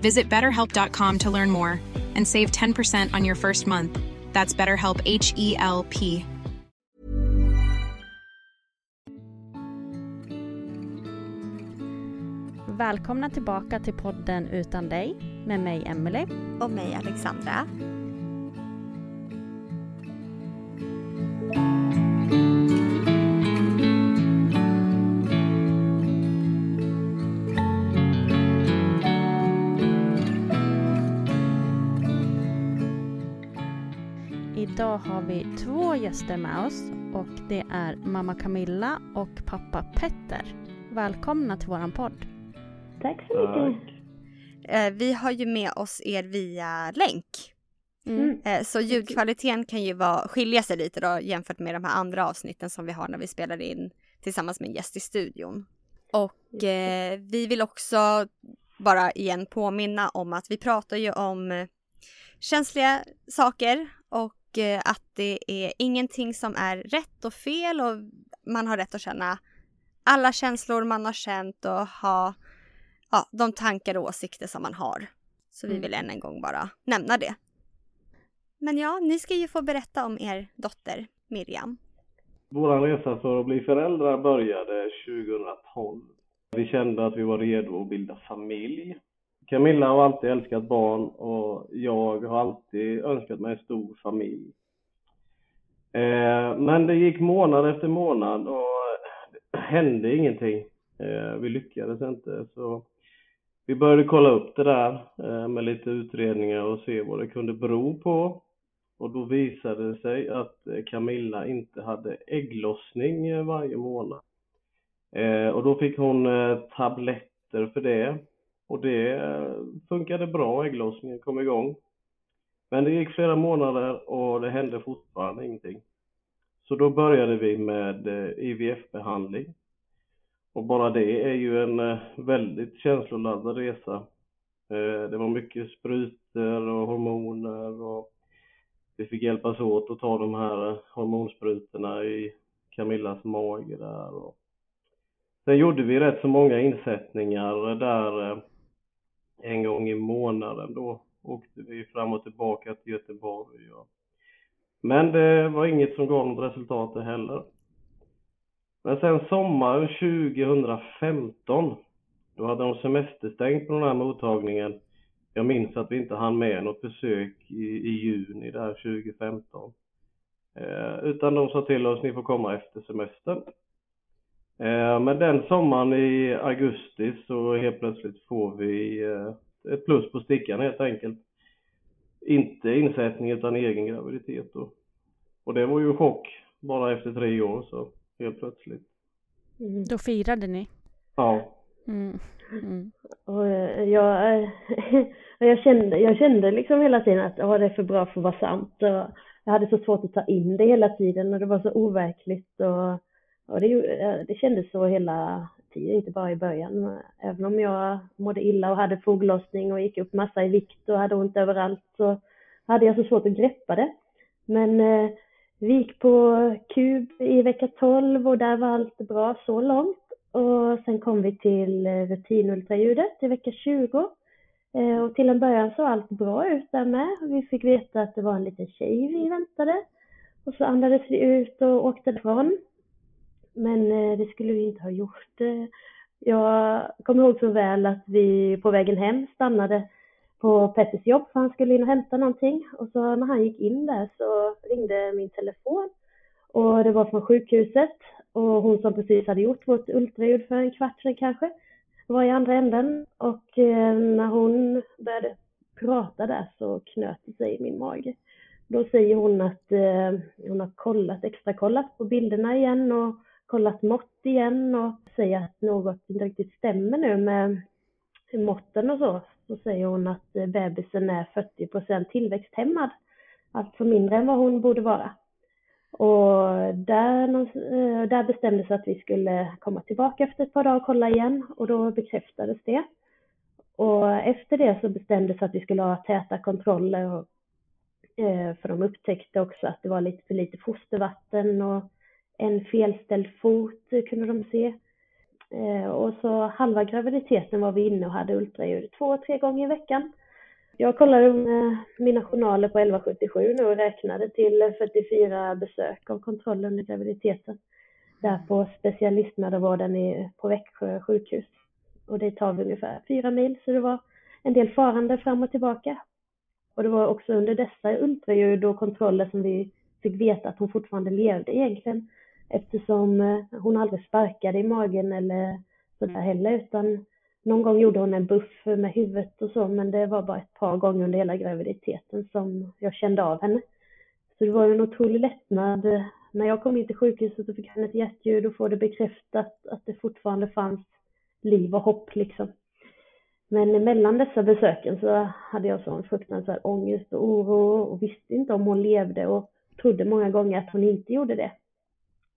Visit betterhelp.com to learn more and save 10% on your first month. That's BetterHelp H E L P. Välkomna tillbaka till podden Utan dig med mig Emelie. Och mig Alexandra. Idag har vi två gäster med oss och det är mamma Camilla och pappa Petter. Välkomna till våran podd. Tack så mycket. Eh, Vi har ju med oss er via länk. Mm. Eh, Så ljudkvaliteten kan ju vara, skilja sig lite då jämfört med de här andra avsnitten som vi har när vi spelar in tillsammans med en gäst i studion. Och eh, vi vill också bara igen påminna om att vi pratar ju om känsliga saker och eh, att det är ingenting som är rätt och fel och man har rätt att känna alla känslor man har känt och ha ja, de tankar och åsikter som man har. Så vi Mm. vill än en gång bara nämna det. Men ja, ni ska ju få berätta om er dotter Miriam. Vår resa för att bli föräldrar började 2012. Vi kände att vi var redo att bilda familj. Camilla har alltid älskat barn och jag har alltid önskat mig en stor familj. Eh, men det gick månad efter månad och det hände ingenting. Eh, vi lyckades inte så vi började kolla upp det där eh, med lite utredningar och se vad det kunde bero på. Och då visade det sig att eh, Camilla inte hade ägglossning eh, varje månad. Eh, och då fick hon tabletter för det. Och det funkade bra, ägglossningen kom igång. Men det gick flera månader och det hände fortfarande ingenting. Så då började vi med eh, IVF-behandling. Och bara det är ju en eh, väldigt känsloladdad resa. Eh, det var mycket sprutor och hormoner och vi fick hjälpas åt att ta de här hormonsprutorna i Camillas mage där. Sen gjorde vi rätt så många insättningar där en gång i månaden då åkte vi fram och tillbaka till Göteborg. Och... Men det var inget som gav något resultat det heller. Men sen sommaren 2015, då hade de semesterstängt på den här mottagningen. Jag minns att vi inte hann med något besök i, i juni där 2015. Eh, utan de sa till oss, ni får komma efter semestern. Eh, men den sommaren i augusti så helt plötsligt får vi eh, ett plus på stickan helt enkelt. Inte insättning utan egen graviditet då. Och det var ju en chock bara efter tre år så helt plötsligt. Mm. Då firade ni. Ja. Mm. Mm. Och eh, jag, eh, jag, kände, jag kände liksom hela tiden att åh, det är för bra för att vara sant. Och jag hade så svårt att ta in det hela tiden och det var så overkligt. Och, och det, det kändes så hela tiden, inte bara i början. Även om jag mådde illa och hade foglossning och gick upp massa i vikt och hade ont överallt så hade jag så svårt att greppa det. Men eh, vi gick på KUB i vecka 12 och där var allt bra så långt. Och sen kom vi till eh, rutinultraljudet i vecka 20. Eh, och till en början såg allt bra ut där med. Vi fick veta att det var en liten tjej vi väntade. Och så andades vi ut och åkte därifrån. Men eh, det skulle vi inte ha gjort. Eh, jag kommer ihåg så väl att vi på vägen hem stannade på Petters jobb för han skulle in och hämta någonting. Och så när han gick in där så ringde min telefon. Och det var från sjukhuset. Och hon som precis hade gjort vårt ultraljud för en kvart sedan kanske var i andra änden. Och eh, när hon började prata där så knöt det sig i min mage. Då säger hon att hon har kollat, extra kollat på bilderna igen och kollat mått igen och säger att något inte riktigt stämmer nu med måtten och så. Så säger hon att bebisen är 40% tillväxthämmad. Alltså mindre än vad hon borde vara. Och där, eh, där bestämdes att vi skulle komma tillbaka efter ett par dagar och kolla igen och då bekräftades det. Och efter det så bestämdes att vi skulle ha täta kontroller och, eh, för de upptäckte också att det var lite för lite fostervatten och en felställd fot kunde de se. Eh, och så halva graviditeten var vi inne och hade ultraljud två, tre gånger i veckan. Jag kollade eh, mina journaler på 1177 nu och räknade till 44 besök av kontroll under graviditeten. Där på specialistmödravården på Växjö sjukhus. Och det tar vi ungefär fyra mil, så det var en del farande fram och tillbaka. Och det var också under dessa ultraljud och kontroller som vi fick veta att hon fortfarande levde egentligen eftersom eh, hon aldrig sparkade i magen eller sådär heller utan någon gång gjorde hon en buff med huvudet och så men det var bara ett par gånger under hela graviditeten som jag kände av henne. Så det var en otrolig lättnad. När jag kom in till sjukhuset och fick henne ett hjärtljud och få det bekräftat att det fortfarande fanns liv och hopp liksom. Men mellan dessa besöken så hade jag sån fruktansvärd ångest och oro och visste inte om hon levde och trodde många gånger att hon inte gjorde det.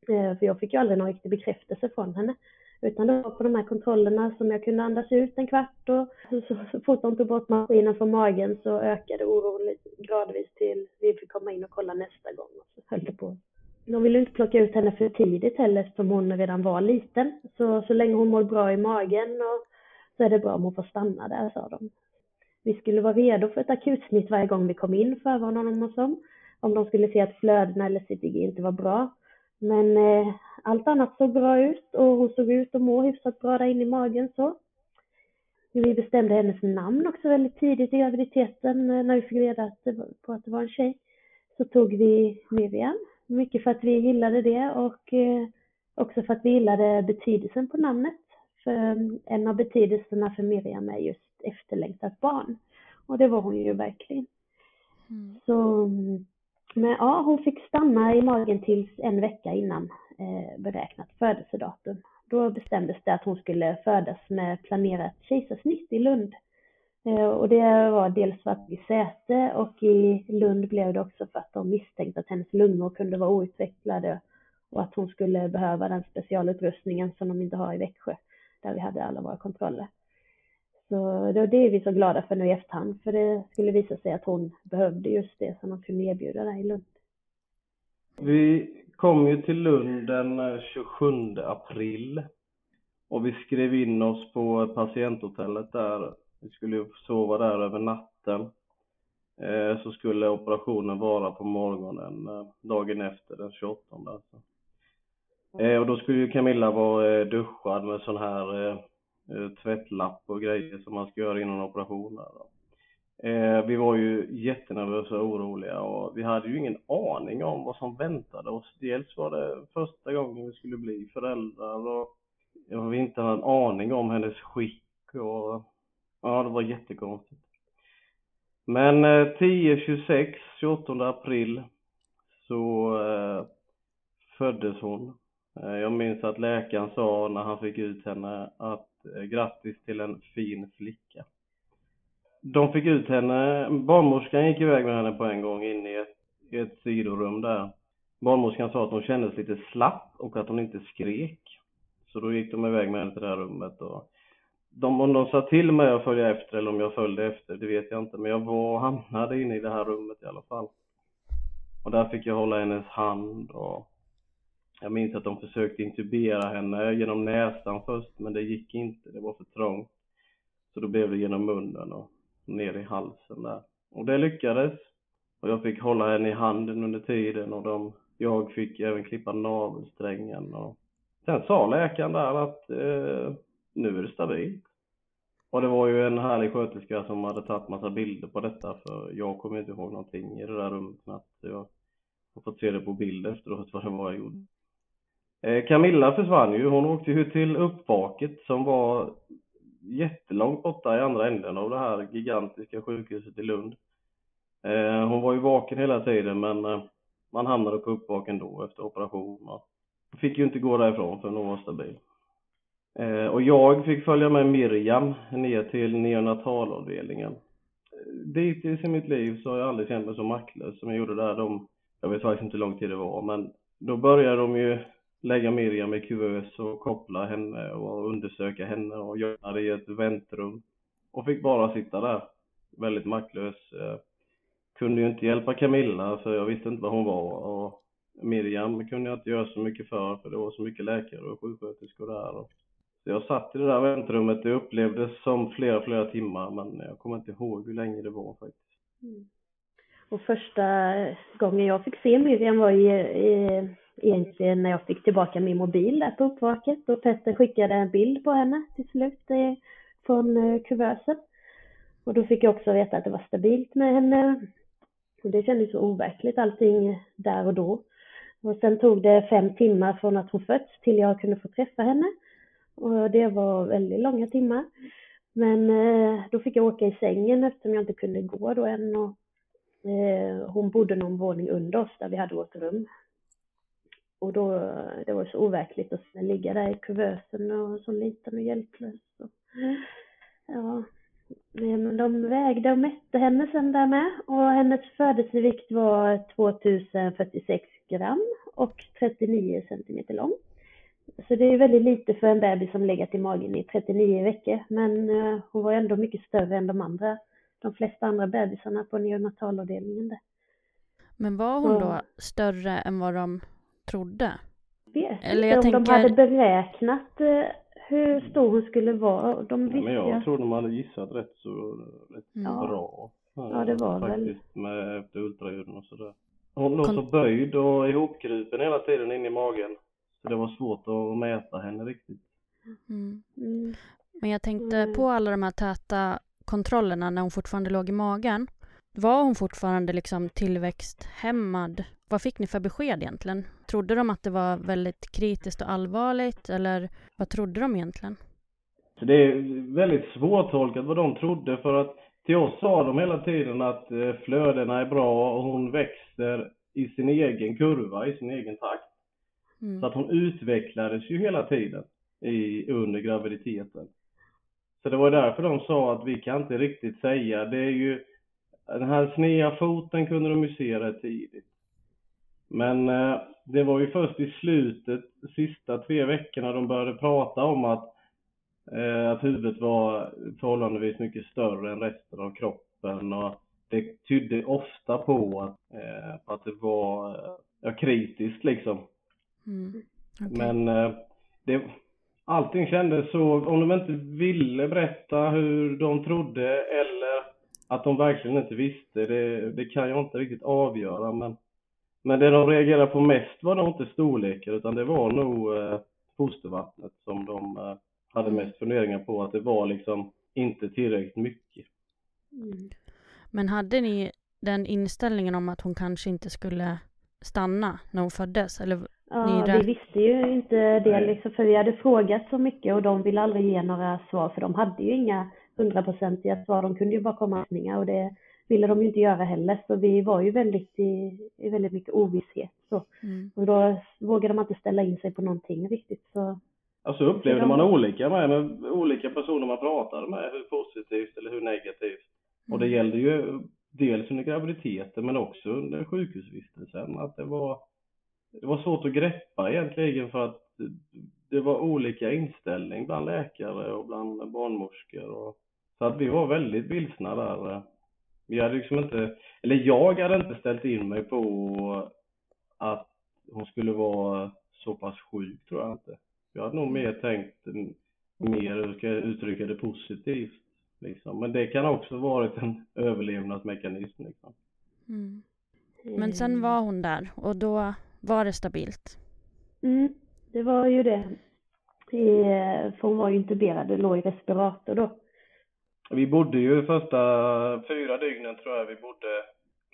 Eh, för jag fick ju aldrig någon riktig bekräftelse från henne. Utan det var på de här kontrollerna som jag kunde andas ut en kvart och så, så, så fort de tog bort maskinen från magen så ökade oron gradvis till vi fick komma in och kolla nästa gång och så höll det på. De ville inte plocka ut henne för tidigt heller eftersom hon redan var liten. Så, så länge hon mår bra i magen och så är det bra om hon får stanna där, sa de. Vi skulle vara redo för ett akutsnitt varje gång vi kom in, förvarnade de oss om. Om de skulle se att flödena eller CTG inte var bra. Men eh, allt annat såg bra ut och hon såg ut att må hyfsat bra där inne i magen så. Vi bestämde hennes namn också väldigt tidigt i graviditeten eh, när vi fick reda på att det var en tjej. Så tog vi Miriam, mycket för att vi gillade det och eh, också för att vi gillade betydelsen på namnet. För eh, en av betydelserna för Miriam är just efterlängtat barn. Och det var hon ju verkligen. Mm. Så men ja, hon fick stanna i magen tills en vecka innan eh, beräknat födelsedatum. Då bestämdes det att hon skulle födas med planerat kejsarsnitt i Lund. Eh, och det var dels för att i Säte och i Lund blev det också för att de misstänkte att hennes lungor kunde vara outvecklade och att hon skulle behöva den specialutrustningen som de inte har i Växjö, där vi hade alla våra kontroller. Så det, det är vi så glada för nu i efterhand, för det skulle visa sig att hon behövde just det som de kunde erbjuda där i Lund. Vi kom ju till Lund den 27 eh, april och vi skrev in oss på patienthotellet där. Vi skulle sova där över natten. Eh, så skulle operationen vara på morgonen eh, dagen efter den 28 alltså. Och då skulle ju Camilla vara duschad med sån här Eh, tvättlapp och grejer som man ska göra innan operationen. Eh, vi var ju jättenervösa och oroliga och vi hade ju ingen aning om vad som väntade oss. Dels var det första gången vi skulle bli föräldrar och vi inte hade en aning om hennes skick och ja, det var jättekonstigt. Men 10.26, eh, 28 april så eh, föddes hon. Eh, jag minns att läkaren sa när han fick ut henne att Eh, grattis till en fin flicka. De fick ut henne, barnmorskan gick iväg med henne på en gång in i ett, i ett sidorum där. Barnmorskan sa att hon kändes lite slapp och att hon inte skrek. Så då gick de iväg med henne till det här rummet och de, om de sa till mig att följa efter eller om jag följde efter, det vet jag inte. Men jag var och hamnade inne i det här rummet i alla fall. Och där fick jag hålla hennes hand och jag minns att de försökte intubera henne genom näsan först, men det gick inte. Det var för trångt. Så då blev det genom munnen och ner i halsen där. Och det lyckades. Och jag fick hålla henne i handen under tiden och de, jag fick även klippa navelsträngen och sen sa läkaren där att eh, nu är det stabilt. Och det var ju en härlig sköterska som hade tagit massa bilder på detta för jag kommer inte ihåg någonting i det där rummet knappt. Jag har fått se det på bild efteråt vad det var jag gjorde. Eh, Camilla försvann ju. Hon åkte ju till uppvaket som var jättelångt borta i andra änden av det här gigantiska sjukhuset i Lund. Eh, hon var ju vaken hela tiden men eh, man hamnade på uppvaken då efter operation Man fick ju inte gå därifrån förrän hon var stabil. Och jag fick följa med Miriam ner till neonatalavdelningen. Dittills i mitt liv så har jag aldrig känt mig så maktlös som jag gjorde där. De, jag vet faktiskt inte hur lång tid det var men då började de ju lägga Miriam i kuvös och koppla henne och undersöka henne och göra det i ett väntrum. Och fick bara sitta där, väldigt maktlös. Eh, kunde ju inte hjälpa Camilla för jag visste inte vad hon var och Miriam kunde jag inte göra så mycket för för det var så mycket läkare och sjuksköterskor där. Och så jag satt i det där väntrummet, det upplevdes som flera, flera timmar men jag kommer inte ihåg hur länge det var faktiskt. Mm. Och första gången jag fick se Miriam var i, i egentligen när jag fick tillbaka min mobil där på uppvaket och Petter skickade en bild på henne till slut eh, från eh, kuvösen. Och då fick jag också veta att det var stabilt med henne. Och det kändes så overkligt allting där och då. Och sen tog det fem timmar från att hon fötts till jag kunde få träffa henne. Och det var väldigt långa timmar. Men eh, då fick jag åka i sängen eftersom jag inte kunde gå då än. Och, eh, hon bodde någon våning under oss där vi hade vårt rum. Och då, det var så overkligt att ligga där i kuvösen och så liten och hjälplös. Och, ja, men de vägde och mätte henne sen där med och hennes födelsevikt var 2046 gram och 39 centimeter lång. Så det är väldigt lite för en bebis som legat i magen i 39 veckor, men uh, hon var ändå mycket större än de andra, de flesta andra bebisarna på neonatalavdelningen där. Men var hon då större än vad de trodde. Vet Eller jag om tänker... de hade beräknat eh, hur stor hon skulle vara. De visste ja, men jag tror de hade gissat rätt så rätt mm. bra. Ja, det var faktiskt, väl. med efter ultraljuden och sådär. Hon låg så böjd och ihopkrupen hela tiden in i magen. Så det var svårt att mäta henne riktigt. Mm. Mm. Men jag tänkte mm. på alla de här täta kontrollerna när hon fortfarande låg i magen. Var hon fortfarande liksom tillväxthämmad? Vad fick ni för besked egentligen? Trodde de att det var väldigt kritiskt och allvarligt eller vad trodde de egentligen? Det är väldigt svårtolkat vad de trodde för att till oss sa de hela tiden att eh, flödena är bra och hon växer i sin egen kurva, i sin egen takt. Mm. Så att hon utvecklades ju hela tiden i, under graviditeten. Så det var därför de sa att vi kan inte riktigt säga, det är ju den här sneda foten kunde de ju se rätt tidigt. Men eh, det var ju först i slutet, sista tre veckorna de började prata om att, eh, att huvudet var förhållandevis mycket större än resten av kroppen och det tydde ofta på att, eh, att det var ja, kritiskt liksom. Mm. Okay. Men det, allting kändes så, om de inte ville berätta hur de trodde eller att de verkligen inte visste, det, det kan jag inte riktigt avgöra men men det de reagerade på mest var nog inte storleken utan det var nog eh, fostervattnet som de eh, hade mest funderingar på att det var liksom inte tillräckligt mycket. Mm. Men hade ni den inställningen om att hon kanske inte skulle stanna när hon föddes? Eller ja, vi visste ju inte det liksom, för vi hade frågat så mycket och de ville aldrig ge några svar för de hade ju inga hundraprocentiga svar. De kunde ju bara komma med och det ville de ju inte göra heller. Så vi var ju väldigt i, i väldigt mycket ovisshet. Så. Mm. Och då vågade man inte ställa in sig på någonting riktigt. Så. Alltså upplevde man olika med, med olika personer man pratade med, hur positivt eller hur negativt. Mm. Och det mm. gällde ju dels under graviditeten men också under sjukhusvistelsen. Att det var, det var svårt att greppa egentligen för att det var olika inställning bland läkare och bland barnmorskor. Och, så att vi var väldigt vilsna där. Jag hade liksom inte, eller jag hade inte ställt in mig på att hon skulle vara så pass sjuk tror jag inte. Jag hade nog mer tänkt mer, hur ska jag uttrycka det positivt liksom. Men det kan också varit en överlevnadsmekanism liksom. Mm. Men sen var hon där och då var det stabilt? Mm, det var ju det. För hon var ju intuberad och låg i respirator då. Vi bodde ju första fyra dygnen tror jag vi bodde,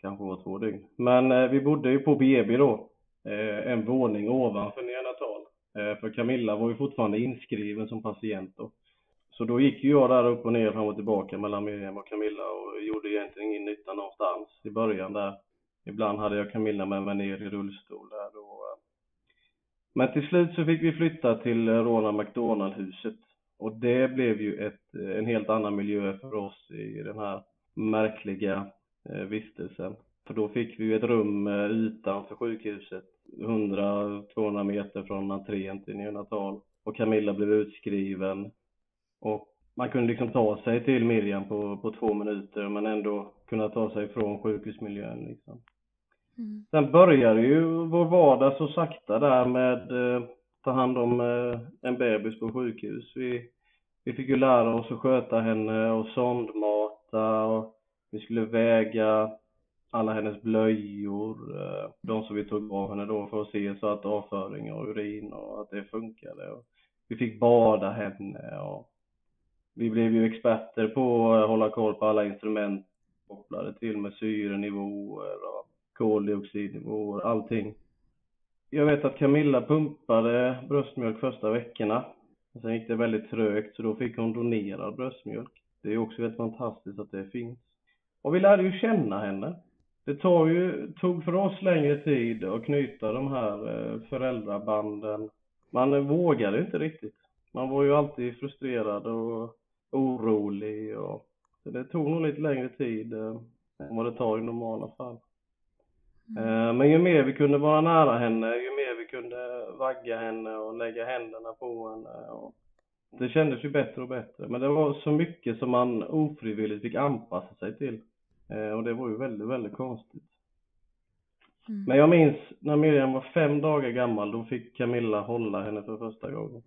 kanske var två dygn. Men eh, vi bodde ju på BB då, eh, en våning ovanför neonatal. Eh, för Camilla var ju fortfarande inskriven som patient då. Så då gick ju jag där upp och ner, fram och tillbaka mellan Miriam och Camilla och gjorde egentligen ingen nytta någonstans i början där. Ibland hade jag Camilla med mig ner i rullstol där då. Men till slut så fick vi flytta till Ronald McDonald-huset och det blev ju ett, en helt annan miljö för oss i den här märkliga eh, vistelsen. För då fick vi ju ett rum utanför sjukhuset, 100-200 meter från entrén till neonatal. Och Camilla blev utskriven. Och man kunde liksom ta sig till Miriam på, på två minuter men ändå kunna ta sig från sjukhusmiljön liksom. Mm. Sen började ju vår vardag så sakta där med eh, ta hand om eh, en bebis på sjukhus. Vi, vi fick ju lära oss att sköta henne och sondmata och vi skulle väga alla hennes blöjor, eh, de som vi tog av henne då för att se så att avföring och urin och att det funkade. Och vi fick bada henne och vi blev ju experter på att hålla koll på alla instrument kopplade till med syrenivåer och koldioxidnivåer, allting. Jag vet att Camilla pumpade bröstmjölk första veckorna. Sen gick det väldigt trögt så då fick hon donerad bröstmjölk. Det är också helt fantastiskt att det finns. Och vi lärde ju känna henne. Det tog ju, tog för oss längre tid att knyta de här eh, föräldrabanden. Man vågade inte riktigt. Man var ju alltid frustrerad och orolig och så det tog nog lite längre tid eh, än vad det tar i normala fall. Mm. Men ju mer vi kunde vara nära henne, ju mer vi kunde vagga henne och lägga händerna på henne och det kändes ju bättre och bättre. Men det var så mycket som man ofrivilligt fick anpassa sig till. Eh, och det var ju väldigt, väldigt konstigt. Mm. Men jag minns när Miriam var fem dagar gammal, då fick Camilla hålla henne för första gången.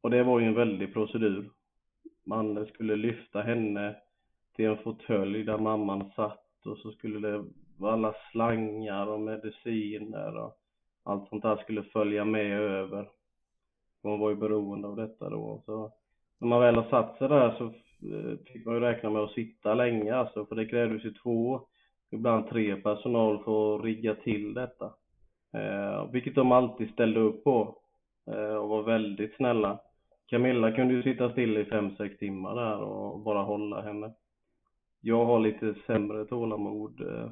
Och det var ju en väldig procedur. Man skulle lyfta henne till en fåtölj där mamman satt och så skulle det alla slangar och mediciner och allt sånt där skulle följa med över. Hon var ju beroende av detta då. Så när man väl har satt sig där så eh, fick man ju räkna med att sitta länge alltså, för det krävdes ju två, ibland tre personal för att rigga till detta. Eh, vilket de alltid ställde upp på eh, och var väldigt snälla. Camilla kunde ju sitta still i fem, sex timmar där och bara hålla henne. Jag har lite sämre tålamod eh,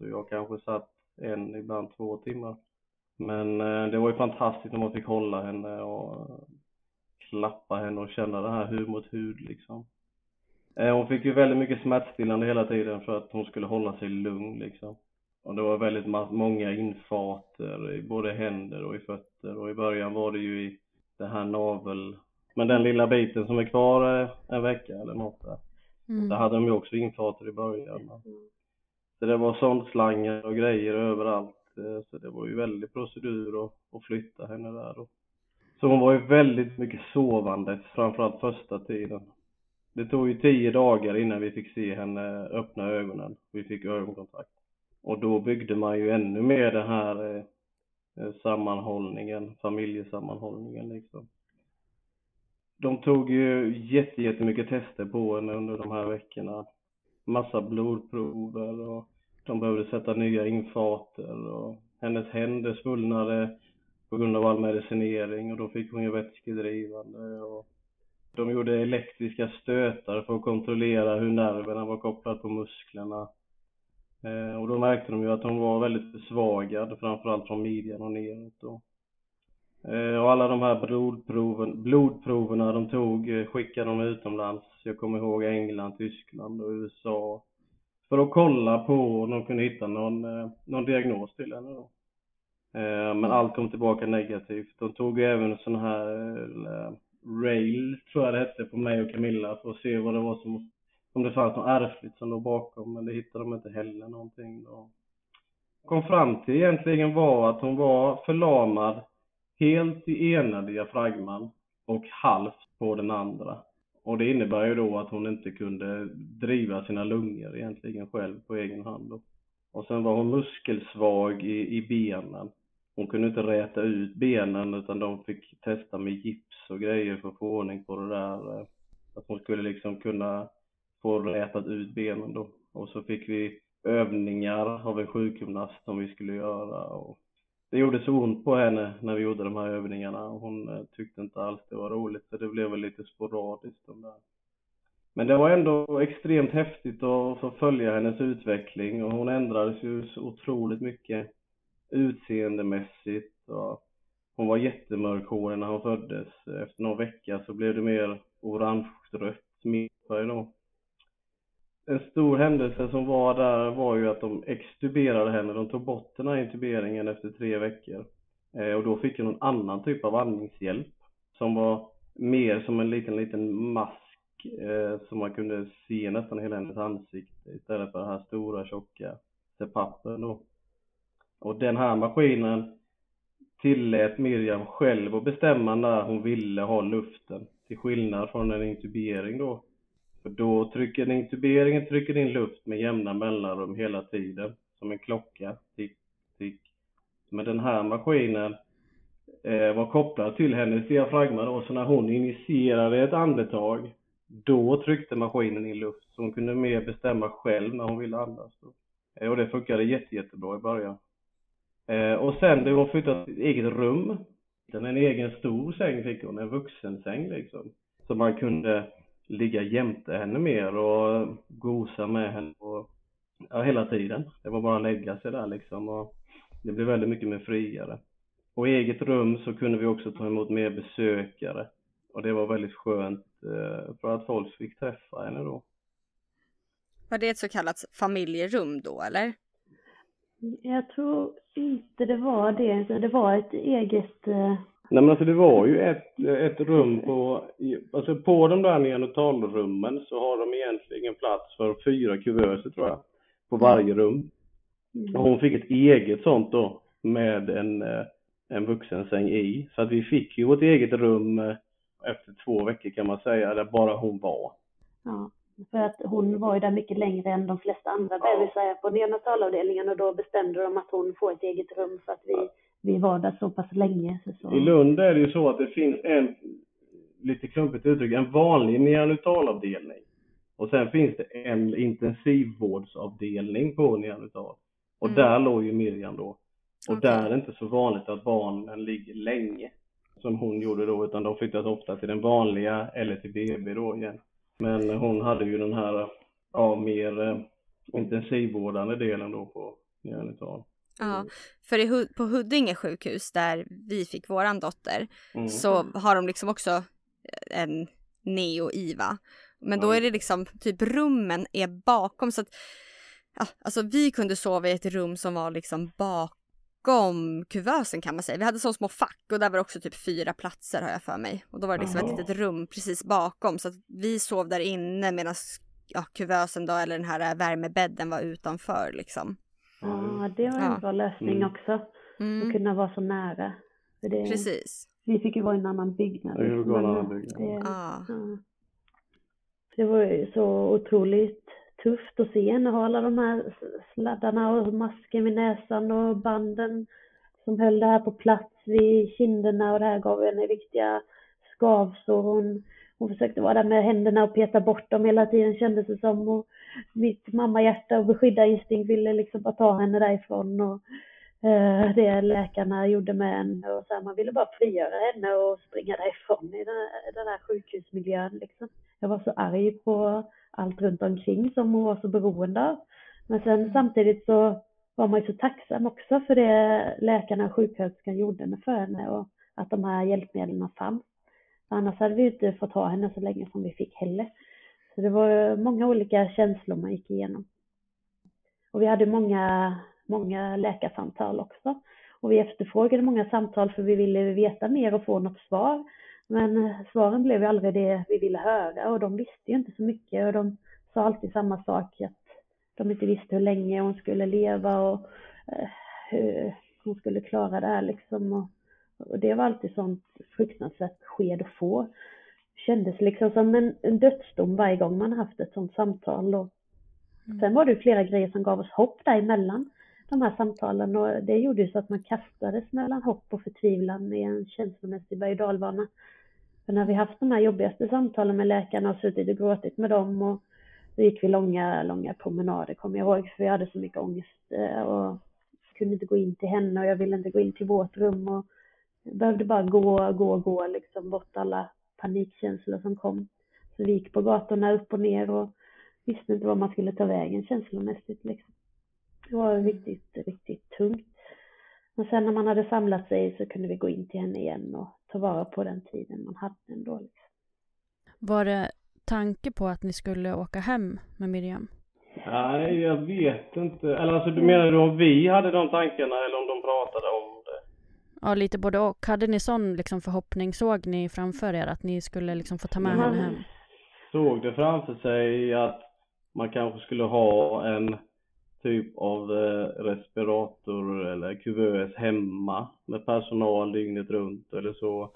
så jag kanske satt en, ibland två timmar. Men eh, det var ju fantastiskt när man fick hålla henne och klappa henne och känna det här hud mot hud liksom. Eh, hon fick ju väldigt mycket smärtstillande hela tiden för att hon skulle hålla sig lugn liksom. Och det var väldigt många infarter i både händer och i fötter och i början var det ju i det här navel, men den lilla biten som är kvar en vecka eller något där. Mm. Där hade de ju också infarter i början. Så det var sondslangar och grejer överallt. Eh, så det var ju väldigt procedur att, att flytta henne där då. Så hon var ju väldigt mycket sovandes, framförallt första tiden. Det tog ju tio dagar innan vi fick se henne öppna ögonen. Vi fick ögonkontakt. Och då byggde man ju ännu mer den här eh, eh sammanhållningen, familjesammanhållningen liksom. De tog ju jättemycket tester på henne under de här veckorna massa blodprover och de behövde sätta nya infarter och hennes händer svullnade på grund av all medicinering och då fick hon ju vätskedrivande och de gjorde elektriska stötar för att kontrollera hur nerverna var kopplade på musklerna. Eh, och då märkte de ju att hon var väldigt försvagad, framförallt från midjan och neråt då. Eh, och alla de här blodproven, blodproverna de tog eh, skickade de utomlands. Jag kommer ihåg England, Tyskland och USA. För att kolla på om de kunde hitta någon, eh, någon diagnos till henne då. Men allt kom tillbaka negativt. De tog ju även sån här rail, tror jag det hette, på mig och Camilla för att se vad det var som om det fanns något ärftligt som låg bakom, men det hittade de inte heller någonting. Då. Kom fram till egentligen var att hon var förlamad helt i ena diafragman och halvt på den andra. Och det innebär ju då att hon inte kunde driva sina lungor egentligen själv på egen hand då. Och sen var hon muskelsvag i, i benen. Hon kunde inte räta ut benen utan de fick testa med gips och grejer för att få ordning på det där. Eh, att hon skulle liksom kunna få rätat ut benen då. Och så fick vi övningar av en sjukgymnast som vi skulle göra. Och det gjorde så ont på henne när vi gjorde de här övningarna och hon eh, tyckte inte alls det var roligt så det blev väl lite sporadiskt de där. Men det var ändå extremt häftigt att få följa hennes utveckling och hon ändrades ju så otroligt mycket utseendemässigt och hon var jättemörkhårig när hon föddes. Efter någon vecka så blev det mer orange-rött smittfärg då en stor händelse som var där var ju att de extuberade henne. De tog bort den här intuberingen efter tre veckor. Eh, och då fick hon en annan typ av andningshjälp som var mer som en liten, liten mask eh, som man kunde se nästan hela hennes ansikte istället för den här stora tjocka CPAPen då. Och den här maskinen tillät Miriam själv att bestämma när hon ville ha luften till skillnad från en intubering då för då trycker intuberingen trycker in luft med jämna mellanrum hela tiden, som en klocka, tick, tick. Men den här maskinen eh, var kopplad till hennes diafragma och så när hon initierade ett andetag, då tryckte maskinen in luft, så hon kunde mer bestämma själv när hon ville andas. Då. Eh, och det funkade jätte, jättebra i början. Eh, och sen det hon flyttade till ett eget rum, en egen stor säng fick hon, en vuxensäng liksom. Så man kunde ligga jämte henne mer och gosa med henne och, ja, hela tiden. Det var bara att lägga sig där liksom och det blev väldigt mycket mer friare. Och i eget rum så kunde vi också ta emot mer besökare och det var väldigt skönt eh, för att folk fick träffa henne då. Var det ett så kallat familjerum då eller? Jag tror inte det var det. Det var ett eget eh, Nej men alltså det var ju ett, ett rum på, alltså på de där neonatalrummen så har de egentligen plats för fyra kuvöser tror jag, på varje rum. Mm. Och hon fick ett eget sånt då med en, eh, en vuxensäng i. Så att vi fick ju vårt eget rum eh, efter två veckor kan man säga, där bara hon var. Ja, för att hon var ju där mycket längre än de flesta andra bebisar på neonatalavdelningen och då bestämde de att hon får ett eget rum för att vi vi var där så pass länge. Så. I Lund är det ju så att det finns en, lite klumpigt uttryck, en vanlig neonatalavdelning. Och sen finns det en intensivvårdsavdelning på neonatal. Och mm. där låg ju Miriam då. Och okay. där är det inte så vanligt att barnen ligger länge. Som hon gjorde då, utan de flyttas ofta till den vanliga eller till BB då igen. Men hon hade ju den här, ja, mer eh, intensivvårdande delen då på neonatal. Ja, mm. för i, på Huddinge sjukhus där vi fick våran dotter mm. så har de liksom också eh, en neo-IVA. Men då är det liksom typ rummen är bakom så att alltså vi kunde sova i ett rum som var liksom bakom kuvösen kan man säga. Vi hade så små fack och där var också typ fyra platser har jag för mig. Och då var det liksom ett litet rum precis bakom så att vi sov där inne medan ja, kuvösen då eller den här värmebädden var utanför liksom. Ja, det var en ja. bra lösning mm. också. Mm. Att kunna vara så nära. För det, Precis. Vi fick ju vara i en annan byggnad. Ja, det var en annan byggnad. Det, ja. det var ju så otroligt tufft att se henne ha alla de här sladdarna och masken vid näsan och banden som höll det här på plats vid kinderna och det här gav henne viktiga skavsår. Hon, hon försökte vara där med händerna och peta bort dem hela tiden kändes det som. Och mitt mammahjärta och beskyddarinstinkt ville liksom bara ta henne därifrån. Och, eh, det läkarna gjorde med henne och så här, man ville bara frigöra henne och springa därifrån i den här, den här sjukhusmiljön liksom. Jag var så arg på allt runt omkring som hon var så beroende av. Men sen samtidigt så var man ju så tacksam också för det läkarna och sjuksköterskan gjorde för henne och att de här hjälpmedlen fanns. Annars hade vi inte fått ha henne så länge som vi fick heller. Så det var många olika känslor man gick igenom. Och vi hade många, många läkarsamtal också. Och vi efterfrågade många samtal för vi ville veta mer och få något svar. Men svaren blev ju aldrig det vi ville höra och de visste ju inte så mycket och de sa alltid samma sak, att de inte visste hur länge hon skulle leva och eh, hur hon skulle klara det här liksom. Och, och det var alltid sånt fruktansvärt sked att få. Kändes liksom som en, en dödsdom varje gång man haft ett sånt samtal. Och mm. Sen var det flera grejer som gav oss hopp däremellan de här samtalen och det gjorde ju så att man kastades mellan hopp och förtvivlan i en känslomässig berg och dalbana. För när vi haft de här jobbigaste samtalen med läkarna och suttit och gråtit med dem och då gick vi långa, långa promenader kommer jag ihåg för vi hade så mycket ångest eh, och kunde inte gå in till henne och jag ville inte gå in till vårt rum och jag behövde bara gå, gå, gå liksom bort alla panikkänslor som kom. Så vi gick på gatorna upp och ner och visste inte var man skulle ta vägen känslomässigt liksom. Det var riktigt, riktigt tungt. Men sen när man hade samlat sig så kunde vi gå in till henne igen och ta vara på den tiden man hade ändå. Liksom. Var det tanke på att ni skulle åka hem med Miriam? Nej, jag vet inte. Eller alltså, du menar du om vi hade de tankarna eller om de pratade om? Ja, lite både och. Hade ni sån liksom förhoppning? Såg ni framför er att ni skulle liksom få ta med man henne hem? såg det framför sig att man kanske skulle ha en typ av eh, respirator eller kuvös hemma med personal dygnet runt eller så.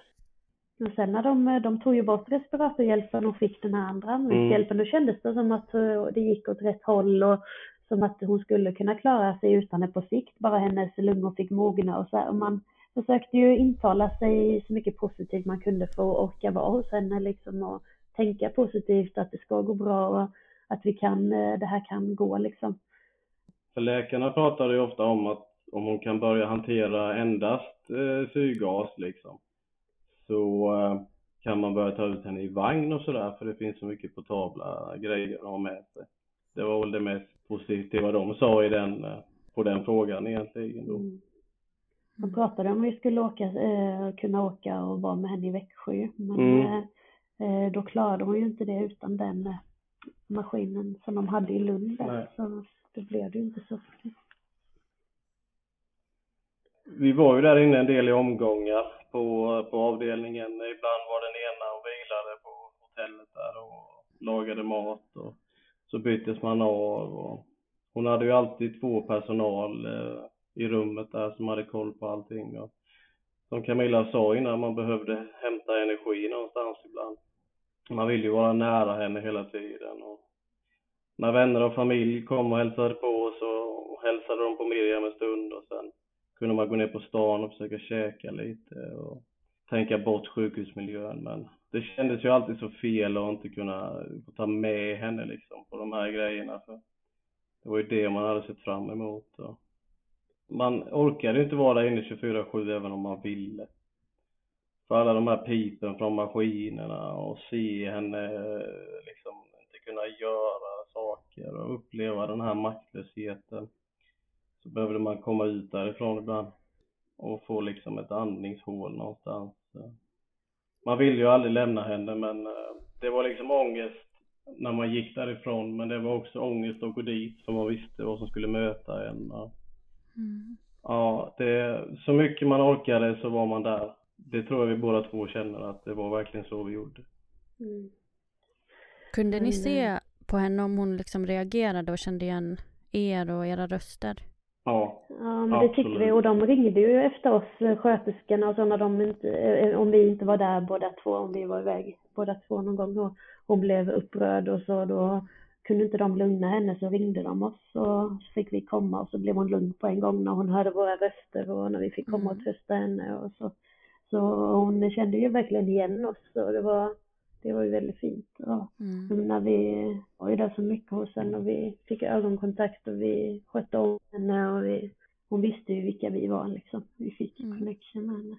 Och sen när de, de tog ju bort respiratorhjälpen och fick den här andra andningshjälpen, mm. då kändes det som att eh, det gick åt rätt håll och som att hon skulle kunna klara sig utan det på sikt, bara hennes lungor fick mogna och så här. Och man försökte ju intala sig så mycket positivt man kunde för att orka vara hos henne liksom och tänka positivt att det ska gå bra och att vi kan, eh, det här kan gå liksom. För läkarna pratar ju ofta om att om hon kan börja hantera endast eh, syrgas liksom så eh, kan man börja ta ut henne i vagn och sådär för det finns så mycket portabla grejer att ha med sig. Det var väl det mest positiva de sa i den, eh, på den frågan egentligen då. Mm. De pratade om vi skulle åka, eh, kunna åka och vara med henne i Växjö men mm. eh, eh då klarade hon ju inte det utan den eh, maskinen som de hade i Lund där. Så då blev det ju inte så. Vi var ju där inne en del i omgångar på, på avdelningen. Ibland var den ena och vilade på hotellet där och lagade mat och så byttes man av och hon hade ju alltid två personal eh, i rummet där som hade koll på allting och som Camilla sa innan, man behövde hämta energi någonstans ibland. Man vill ju vara nära henne hela tiden och när vänner och familj kom och hälsade på så hälsade de på Miriam en stund och sen kunde man gå ner på stan och försöka käka lite och tänka bort sjukhusmiljön men det kändes ju alltid så fel att inte kunna få ta med henne liksom på de här grejerna för det var ju det man hade sett fram emot och man orkade inte vara där inne 24-7 även om man ville för alla de här pipen från maskinerna och se henne liksom inte kunna göra saker och uppleva den här maktlösheten så behövde man komma ut därifrån ibland och få liksom ett andningshål någonstans. Man ville ju aldrig lämna henne men eh, det var liksom ångest när man gick därifrån men det var också ångest att gå dit för man visste vad som skulle möta en. Mm. Ja, det, så mycket man orkade så var man där. Det tror jag vi båda två känner att det var verkligen så vi gjorde. Mm. Kunde ni se på henne om hon liksom reagerade och kände igen er och era röster? Ja, ja men det tycker vi och de ringde ju efter oss eh, sköterskorna och så när de inte, eh, om vi inte var där båda två, om vi var iväg båda två någon gång och hon blev upprörd och så då kunde inte de lugna henne så ringde de oss och så fick vi komma och så blev hon lugn på en gång när hon hörde våra röster och när vi fick komma och mm. trösta henne och så. Så hon kände ju verkligen igen oss och det var det var ju väldigt fint. Ja. Mm. När vi var ju där så mycket hos henne och vi fick ögonkontakt och vi skötte om henne och vi, hon visste ju vilka vi var liksom. Vi fick mm. connection med henne.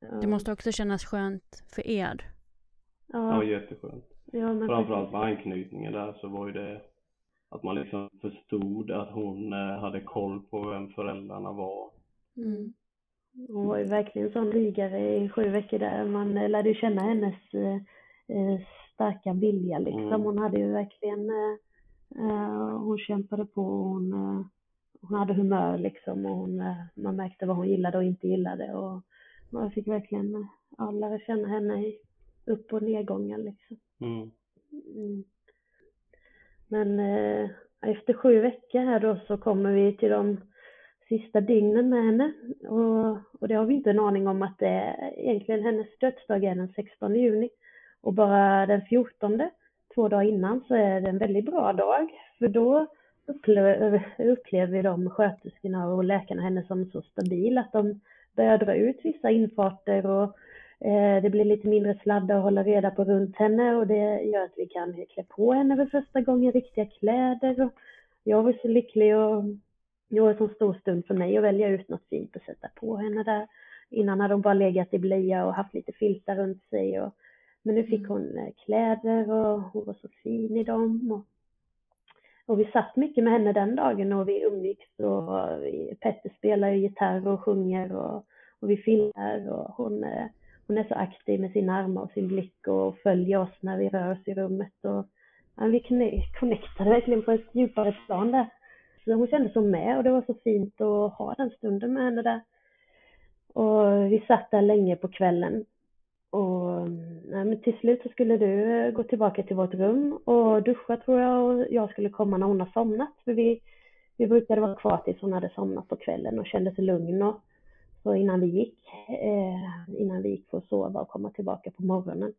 Ja. Det måste också kännas skönt för er. Ja, ja jätteskönt. Ja, men Framförallt med anknytningen där så var ju det att man liksom förstod att hon eh, hade koll på vem föräldrarna var. Mm. Hon var ju verkligen sån rygare i sju veckor där. Man eh, lärde känna hennes eh, starka vilja liksom. Mm. Hon hade ju verkligen, eh, hon kämpade på. Hon, eh, hon hade humör liksom och hon, man märkte vad hon gillade och inte gillade och man fick verkligen ja, lära känna henne i upp och nedgångar liksom. Mm. Mm. Men eh, efter sju veckor här då så kommer vi till de sista dygnen med henne och, och det har vi inte en aning om att det är egentligen hennes dödsdag är den 16 juni och bara den 14 två dagar innan så är det en väldigt bra dag för då upplever, upplever de sköterskorna och läkarna henne som så stabil att de börjar dra ut vissa infarter och det blir lite mindre sladdar att hålla reda på runt henne och det gör att vi kan klä på henne för första gången riktiga kläder. Och jag var så lycklig och det var en så stor stund för mig att välja ut något fint att sätta på henne där. Innan hade hon bara legat i blöja och haft lite filtar runt sig. Och, men nu fick mm. hon eh, kläder och hon var så fin i dem. Och, och vi satt mycket med henne den dagen och vi umgicks och Petter spelar gitarr och sjunger och, och vi filmar och hon, eh, hon är så aktiv med sina armar och sin blick och följer oss när vi rör oss i rummet och ja, vi connectade verkligen på ett djupare plan där. Så hon kände så med och det var så fint att ha den stunden med henne där. Och vi satt där länge på kvällen. Och nej, men till slut så skulle du eh, gå tillbaka till vårt rum och duscha tror jag och jag skulle komma när hon har somnat. För vi, vi brukade vara kvar tills hon hade somnat på kvällen och kände sig lugn. Och, så innan vi gick, eh, innan vi gick för att sova och komma tillbaka på morgonen.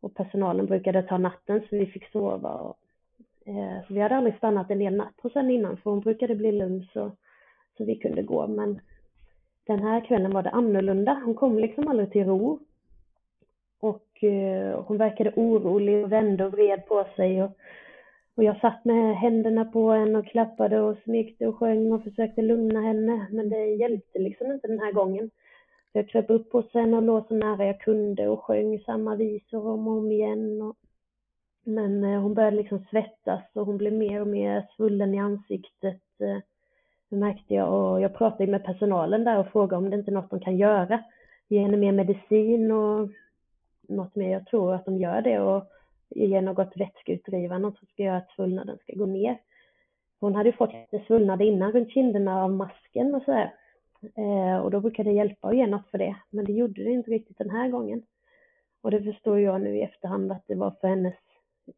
Och personalen brukade ta natten så vi fick sova. Och, eh, så vi hade aldrig stannat en hel natt hos henne innan för hon brukade bli lugn så, så vi kunde gå. Men den här kvällen var det annorlunda. Hon kom liksom aldrig till ro. Och eh, hon verkade orolig och vände och vred på sig. Och, och jag satt med händerna på henne och klappade och smekte och sjöng och försökte lugna henne. Men det hjälpte liksom inte den här gången. Jag kröp upp hos henne och låg så nära jag kunde och sjöng samma visor om och om igen. Och... Men eh, hon började liksom svettas och hon blev mer och mer svullen i ansiktet. Eh, det märkte jag och jag pratade med personalen där och frågade om det inte är något de kan göra. Ge henne mer medicin och något mer. Jag tror att de gör det och ge något vätskeutdrivande som ska göra att svullnaden ska gå ner. Hon hade fått lite svullnad innan runt kinderna av masken och sådär. Eh, och då brukar det hjälpa att ge något för det, men det gjorde det inte riktigt den här gången. Och det förstår jag nu i efterhand att det var för hennes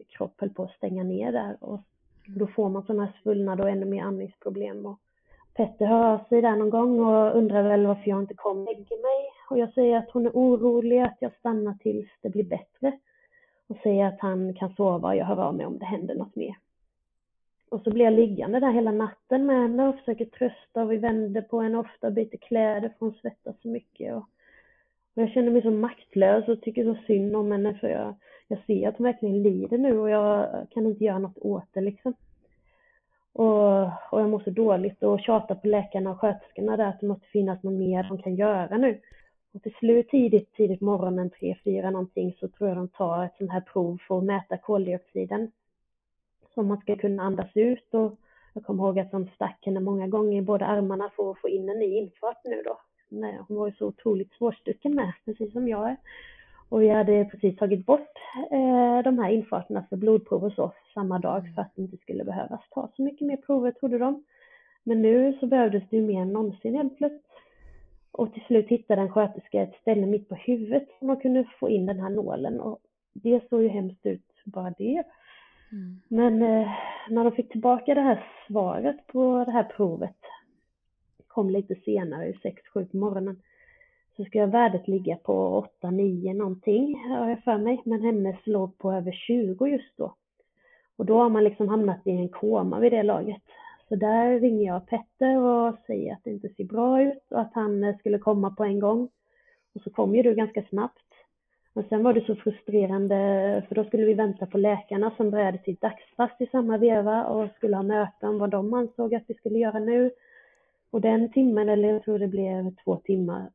kropp höll på att stänga ner där och då får man sådana här svullnad och ännu mer andningsproblem. Och Petter hör av sig där någon gång och undrar väl varför jag inte kom och lägger mig. Och jag säger att hon är orolig, att jag stannar tills det blir bättre. Och säger att han kan sova och jag hör av mig om det händer något mer. Och så blir jag liggande där hela natten med henne och försöker trösta och vi vänder på henne ofta och byter kläder för hon svettas så mycket. Och, och jag känner mig så maktlös och tycker så synd om henne för jag, jag ser att hon verkligen lider nu och jag kan inte göra något åt det liksom. Och, och jag mår så dåligt och tjatar på läkarna och sköterskorna där att det måste finnas något mer de kan göra nu. Och till slut tidigt, tidigt morgonen, tre, fyra någonting, så tror jag de tar ett sånt här prov för att mäta koldioxiden som man ska kunna andas ut och jag kommer ihåg att de stack henne många gånger i båda armarna för att få in en ny infart nu då. Nej, hon var ju så otroligt svårstucken med, precis som jag är. Och vi hade precis tagit bort eh, de här infarterna för blodprov hos oss samma dag för att det inte skulle behövas ta så mycket mer prover trodde de. Men nu så behövdes det ju mer än någonsin helt plötsligt. Och till slut hittade en sköterska ett ställe mitt på huvudet som man kunde få in den här nålen och det såg ju hemskt ut bara det. Mm. Men eh, när de fick tillbaka det här svaret på det här provet, kom lite senare, 6-7 på morgonen, så ska värdet ligga på 8-9 någonting, har jag för mig, men hennes låg på över 20 just då. Och då har man liksom hamnat i en koma vid det laget. Så där ringer jag Petter och säger att det inte ser bra ut och att han eh, skulle komma på en gång. Och så kom ju du ganska snabbt. Men sen var det så frustrerande för då skulle vi vänta på läkarna som började sitt dagspass i samma veva och skulle ha möte om vad de ansåg att vi skulle göra nu. Och den timmen, eller jag tror det blev två timmar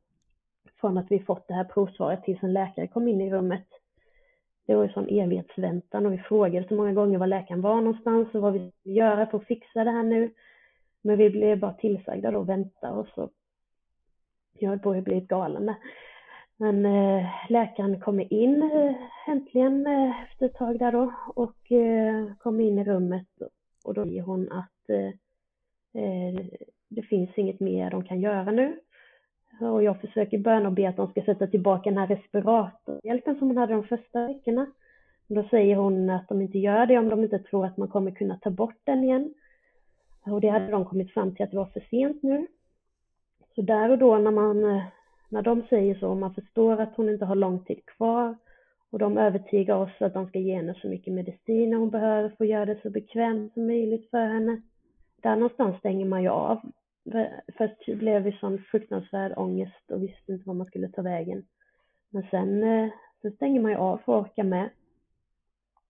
från att vi fått det här provsvaret tills en läkare kom in i rummet. Det var ju sån evighetsväntan och vi frågade så många gånger var läkaren var någonstans och vad vi skulle göra för att fixa det här nu. Men vi blev bara tillsagda då att vänta och så jag höll på att bli galen där. Men eh, läkaren kommer in eh, äntligen eh, efter ett tag där då och eh, kommer in i rummet och då säger hon att eh, eh det finns inget mer de kan göra nu. Och jag försöker böna och be att de ska sätta tillbaka den här respiratorhjälpen som hon hade de första veckorna. Då säger hon att de inte gör det om de inte tror att man kommer kunna ta bort den igen. Och det hade de kommit fram till att det var för sent nu. Så där och då när man, när de säger så, och man förstår att hon inte har lång tid kvar och de övertygar oss att de ska ge henne så mycket medicin hon behöver för att göra det så bekvämt som möjligt för henne. Där någonstans stänger man ju av. Först blev det sån fruktansvärd ångest och visste inte var man skulle ta vägen. Men sen, eh, sen stänger man ju av för att orka med.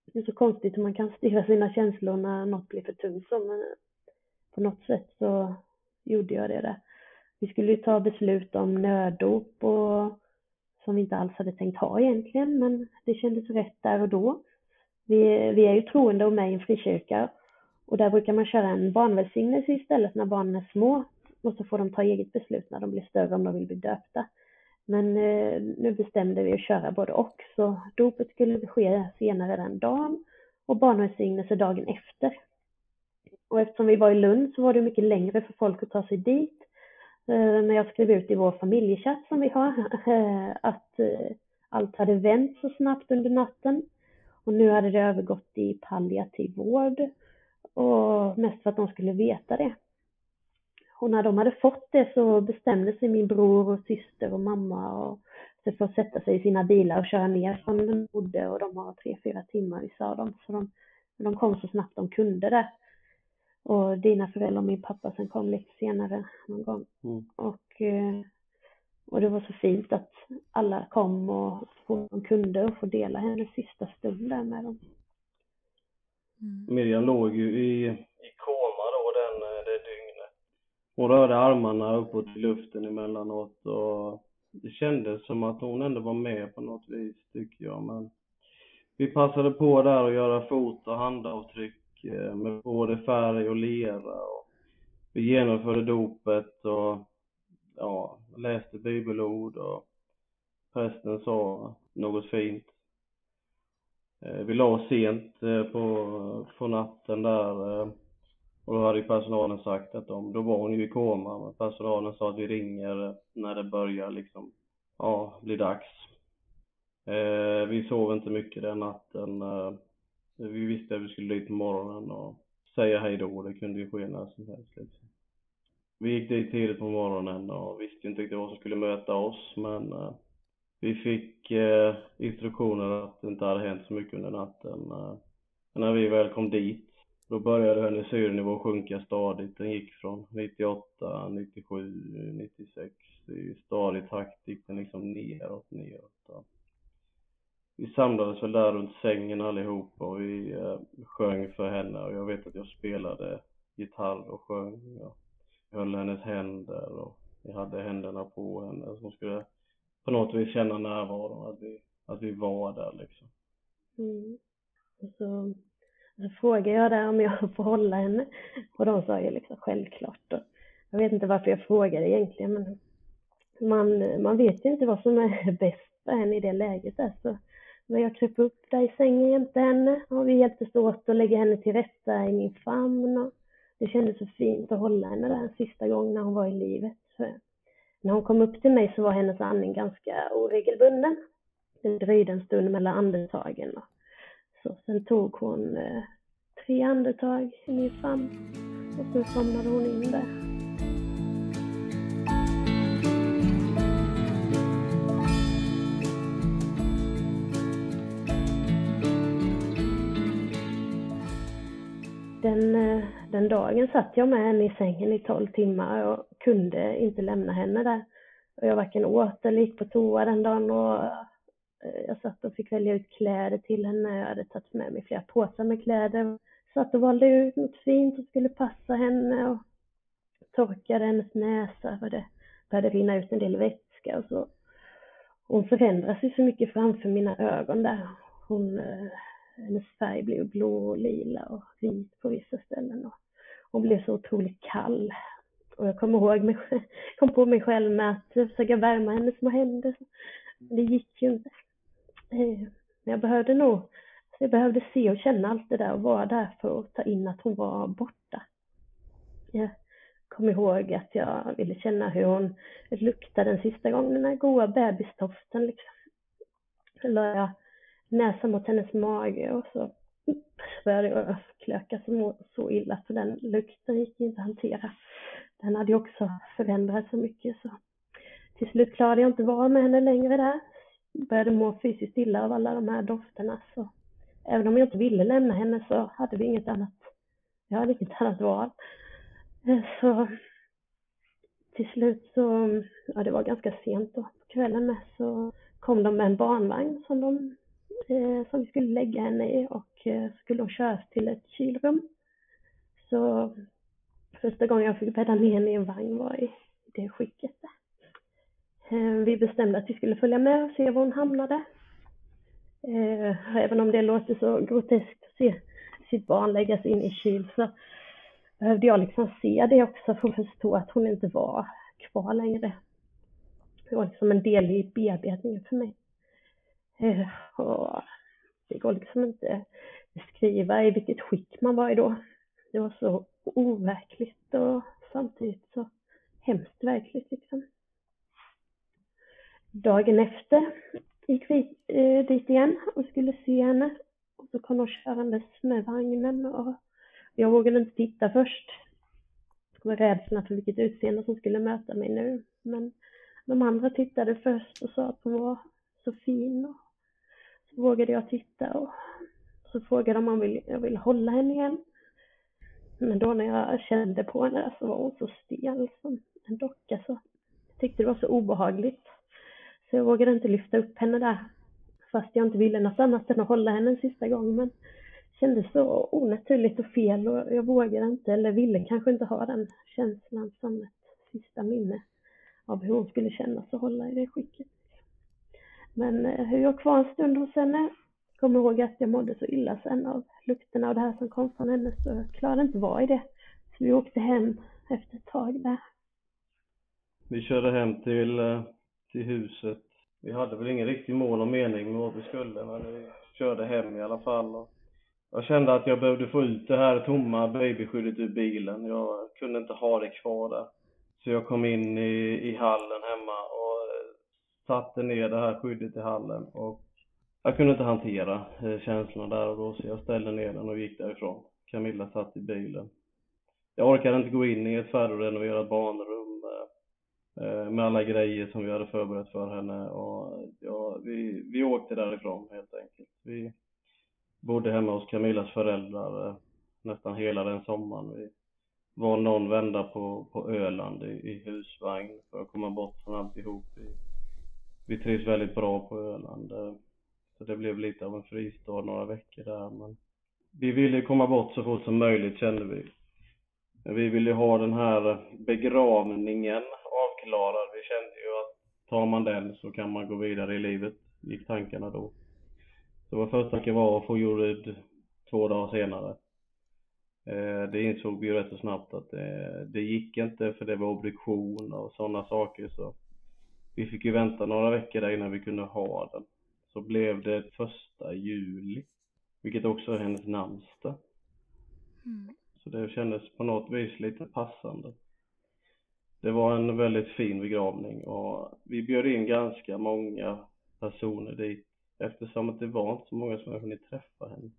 Det är så konstigt hur man kan styra sina känslor när något blir för tungt så, men eh, på något sätt så gjorde jag det där. Vi skulle ju ta beslut om nöddop och som vi inte alls hade tänkt ha egentligen, men det kändes rätt där och då. Vi, vi är ju troende och med i en frikyrka och där brukar man köra en barnvälsignelse istället när barnen är små och så får de ta eget beslut när de blir större om de vill bli döpta. Men eh, nu bestämde vi att köra både och, så dopet skulle ske senare den dagen och barnvälsignelse dagen efter. Och eftersom vi var i Lund så var det mycket längre för folk att ta sig dit. Eh, när jag skrev ut i vår familjechatt som vi har eh, att eh, allt hade vänt så snabbt under natten. Och nu hade det övergått i palliativ vård och mest för att de skulle veta det. Och när de hade fått det så bestämde sig min bror och syster och mamma och sig för att sätta sig i sina bilar och köra ner från där de bodde och de har tre, fyra timmar sa de. Så de, de kom så snabbt de kunde där. Och dina föräldrar och min pappa sen kom lite senare någon gång. Mm. Och, eh, och det var så fint att alla kom och hon kunde och få dela hennes sista stund där med dem. Mm. Miriam låg ju i, i koma då den, eh, det dygnet. Hon rörde armarna uppåt i luften emellanåt och det kändes som att hon ändå var med på något vis tycker jag men vi passade på där att göra fot och handavtryck Eh, med både färg och lera och vi genomförde dopet och ja, läste bibelord och prästen sa något fint. Eh, vi la oss sent eh, på, på natten där eh, och då hade ju personalen sagt att de, då var hon ju i koma, men personalen sa att vi ringer när det börjar liksom, ja, bli dags. Vi sov inte mycket den natten vi visste att vi skulle dit på morgonen och säga hej då. Det kunde ju ske när som helst liksom. Vi gick dit tidigt på morgonen och visste inte riktigt vad som skulle möta oss men vi fick eh, instruktioner att det inte hade hänt så mycket under natten. Eh, men när vi väl kom dit då började hennes syrenivå sjunka stadigt. Den gick från 98, 97, 96 i stadig takt gick den liksom neråt, neråt vi samlades väl där runt sängen allihopa och vi eh, sjöng för henne och jag vet att jag spelade gitarr och sjöng. Jag höll hennes händer och jag hade händerna på henne som skulle på något vis känna närvaron, att vi, att vi var där liksom. Mm. Och så, så frågade jag där om jag får hålla henne och de sa ju liksom självklart. Och jag vet inte varför jag frågade egentligen men man, man vet ju inte vad som är bäst för henne i det läget där så men jag kröp upp där i sängen jämte henne och vi hjälptes åt att lägga henne till rätta i min famn. Och det kändes så fint att hålla henne där en sista gång när hon var i livet. Så när hon kom upp till mig så var hennes andning ganska oregelbunden. Det dröjde en stund mellan andetagen. Så sen tog hon eh, tre andetag i min famn och sen somnade hon in där. Den, eh, den dagen satt jag med henne i sängen i tolv timmar och kunde inte lämna henne där. Och jag varken åt eller gick på toa den dagen och eh, jag satt och fick välja ut kläder till henne. Jag hade tagit med mig flera påsar med kläder. Satt och valde ut något fint som skulle passa henne och torkade hennes näsa för det började rinna ut en del vätska och så. Hon förändras ju så mycket framför mina ögon där. Hon eh, hennes färg blev blå och lila och vit på vissa ställen. Och hon blev så otroligt kall. Och jag kommer ihåg mig, kom på mig själv med att försöka värma hennes små händer. Det gick ju inte. Eh, men jag behövde nog, jag behövde se och känna allt det där och vara där för att ta in att hon var borta. Jag kom ihåg att jag ville känna hur hon luktade den sista gången, den här goa bebistoften liksom. Eller jag näsa mot hennes mage och så började jag klöka så, så illa så den lukten gick inte att hantera. Den hade ju också förändrats så mycket så till slut klarade jag inte vara med henne längre där. Började må fysiskt illa av alla de här dofterna så även om jag inte ville lämna henne så hade vi inget annat. Jag hade inget annat val. Eh, så till slut så, ja det var ganska sent då på kvällen med, så kom de med en barnvagn som de Eh, som vi skulle lägga henne i och eh, skulle hon köras till ett kylrum. Så första gången jag fick bädda ner henne i en vagn var i det skicket. Eh, vi bestämde att vi skulle följa med och se var hon hamnade. Eh, även om det låter så groteskt att se sitt barn läggas in i kyl så behövde jag liksom se det också för att förstå att hon inte var kvar längre. Det var liksom en del i bearbetningen för mig. Eh, och det går liksom inte att beskriva i vilket skick man var i då. Det var så overkligt och samtidigt så hemskt verkligt liksom. Dagen efter gick vi eh, dit igen och skulle se henne. Och så kom hon körandes med vagnen och jag vågade inte titta först. Jag var rädslan för vilket utseende som skulle möta mig nu. Men de andra tittade först och sa att hon var så fin. Och vågade jag titta och så frågade de om jag ville hålla henne igen. Men då när jag kände på henne så var hon så stel som en docka så jag tyckte det var så obehagligt. Så jag vågade inte lyfta upp henne där. Fast jag inte ville något annat än att hålla henne en sista gång. Men det kändes så onaturligt och fel och jag vågade inte eller ville kanske inte ha den känslan som ett sista minne av hur hon skulle kännas att hålla i det skicket. Men eh, hur jag kvar en stund hos henne, kommer ihåg att jag mådde så illa sen av lukterna och det här som kom från henne så jag klarade inte vara i det. Så vi åkte hem efter ett tag där. Vi körde hem till, eh, till huset. Vi hade väl ingen riktig mål och mening med vad vi skulle men vi körde hem i alla fall. Och jag kände att jag behövde få ut det här tomma babyskyddet ur bilen. Jag kunde inte ha det kvar där. Så jag kom in i, i hallen hemma och satte ner det här skyddet i hallen och jag kunde inte hantera eh, känslorna där och då så jag ställde ner den och gick därifrån. Camilla satt i bilen. Jag orkade inte gå in i ett färdigrenoverat barnrum eh, eh, med alla grejer som vi hade förberett för henne och ja, vi, vi åkte därifrån helt enkelt. Vi bodde hemma hos Camillas föräldrar nästan hela den sommaren. Vi var någon vända på, på Öland i, i husvagn för att komma bort från alltihop. I, vi trivs väldigt bra på Öland. Så det blev lite av en fristad några veckor där men vi ville komma bort så fort som möjligt kände vi. Vi ville ha den här begravningen avklarad. Vi kände ju att tar man den så kan man gå vidare i livet, gick tankarna då. Så vår första tanke var att få jurid två dagar senare. Eh, det insåg vi ju rätt så snabbt att det, det gick inte för det var obduktion och sådana saker så vi fick ju vänta några veckor där innan vi kunde ha den. Så blev det första juli, vilket också är hennes namnsdag. Mm. Så det kändes på något vis lite passande. Det var en väldigt fin begravning och vi bjöd in ganska många personer dit eftersom att det var inte så många som hade hunnit träffa henne.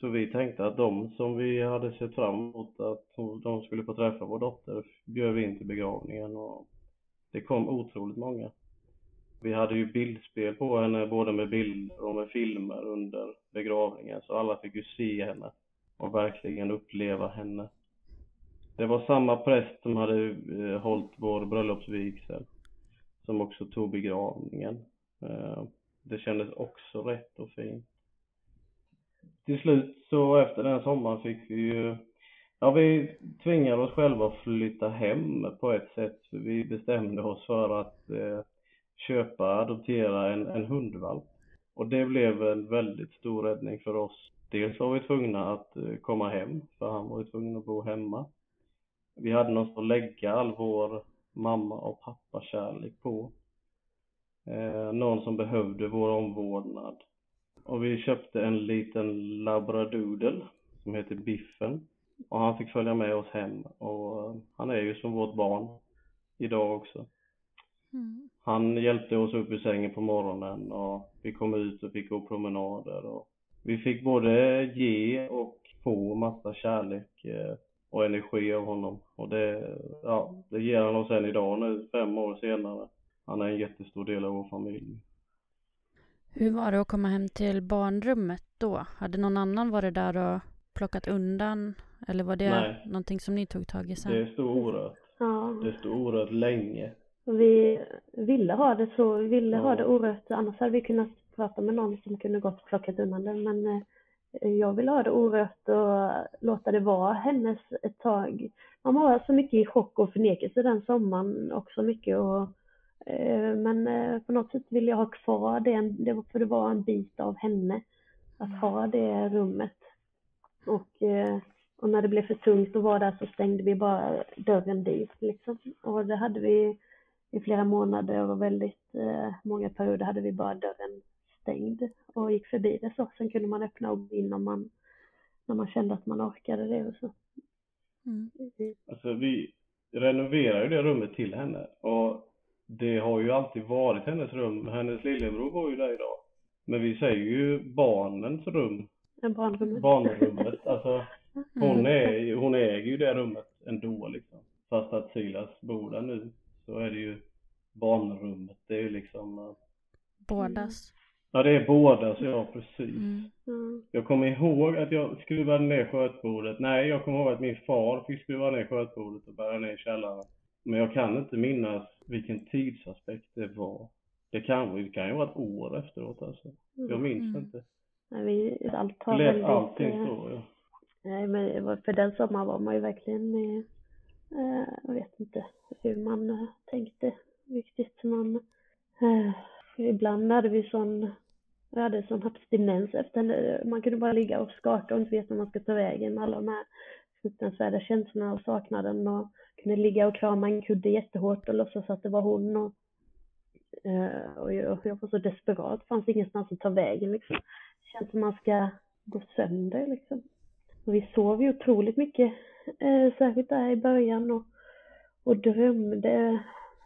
Så vi tänkte att de som vi hade sett fram emot att de skulle få träffa vår dotter bjöd vi in till begravningen och det kom otroligt många. Vi hade ju bildspel på henne både med bilder och med filmer under begravningen så alla fick ju se henne och verkligen uppleva henne. Det var samma präst som hade eh, hållit vår bröllopsvigsel som också tog begravningen. Eh, det kändes också rätt och fint. Till slut så efter den sommaren fick vi ju Ja, vi tvingade oss själva att flytta hem på ett sätt. Vi bestämde oss för att eh, köpa, adoptera en, en hundvalp. Och det blev en väldigt stor räddning för oss. Dels var vi tvungna att eh, komma hem, för han var ju tvungen att bo hemma. Vi hade något att lägga all vår mamma och pappa kärlek på. Eh, någon som behövde vår omvårdnad. Och vi köpte en liten labradoodle som heter Biffen och han fick följa med oss hem och han är ju som vårt barn idag också. Mm. Han hjälpte oss upp ur sängen på morgonen och vi kom ut och fick gå promenader och vi fick både ge och få massa kärlek eh, och energi av honom och det, ja, det ger han oss än idag nu, fem år senare. Han är en jättestor del av vår familj. Hur var det att komma hem till barnrummet då? Hade någon annan varit där och plockat undan? Eller var det Nej. någonting som ni tog tag i sen? Det stod orört. Ja. Det stod orört länge. Vi ville ha det så, vi ville ja. ha det orört. Annars hade vi kunnat prata med någon som kunde gått och plockat undan det. Men eh, jag ville ha det orört och låta det vara hennes ett tag. Man var så mycket i chock och förnekelse den sommaren också mycket och Eh, men eh, på något sätt vill jag ha kvar det, för det var en bit av henne att ha det rummet. Och, eh, och när det blev för tungt att vara där så stängde vi bara dörren dit liksom. Och det hade vi i flera månader och väldigt många perioder hade vi bara dörren stängd och gick förbi det så. Sen kunde man öppna och gå in om man, när man kände att man orkade det och så. Mm. Alltså vi renoverade ju det rummet till henne och det har ju alltid varit hennes rum. Hennes lillebror bor ju där idag. Men vi säger ju barnens rum. Barnrummet. Barnrummet. Alltså, hon, är, hon äger ju det rummet ändå liksom. Fast att Silas bor där nu så är det ju barnrummet. Det är ju liksom... Bådas. Ja, det är bådas, ja precis. Mm. Mm. Jag kommer ihåg att jag skruvade ner skötbordet. Nej, jag kommer ihåg att min far fick skruva ner skötbordet och bära ner i källaren. Men jag kan inte minnas vilken tidsaspekt det var. Det kan, det kan ju vara ett år efteråt alltså. Jag minns mm. inte. Nej, vi, allt har väldigt... allting så, ja. Nej, men för den sommaren var man ju verkligen, eh, jag vet inte hur man eh, tänkte riktigt. Man, eh, ibland hade vi sån, vi hade sån abstinens efter, man kunde bara ligga och skaka och inte veta var man ska ta vägen med alla de här fruktansvärda känslorna och saknaden och kunde ligga och krama en kudde jättehårt och låtsas att det var hon och, uh, och jag, jag, var så desperat, fanns ingenstans att ta vägen liksom. Känns som man ska gå sönder liksom. Och vi sov ju otroligt mycket, eh, särskilt där i början och, och drömde.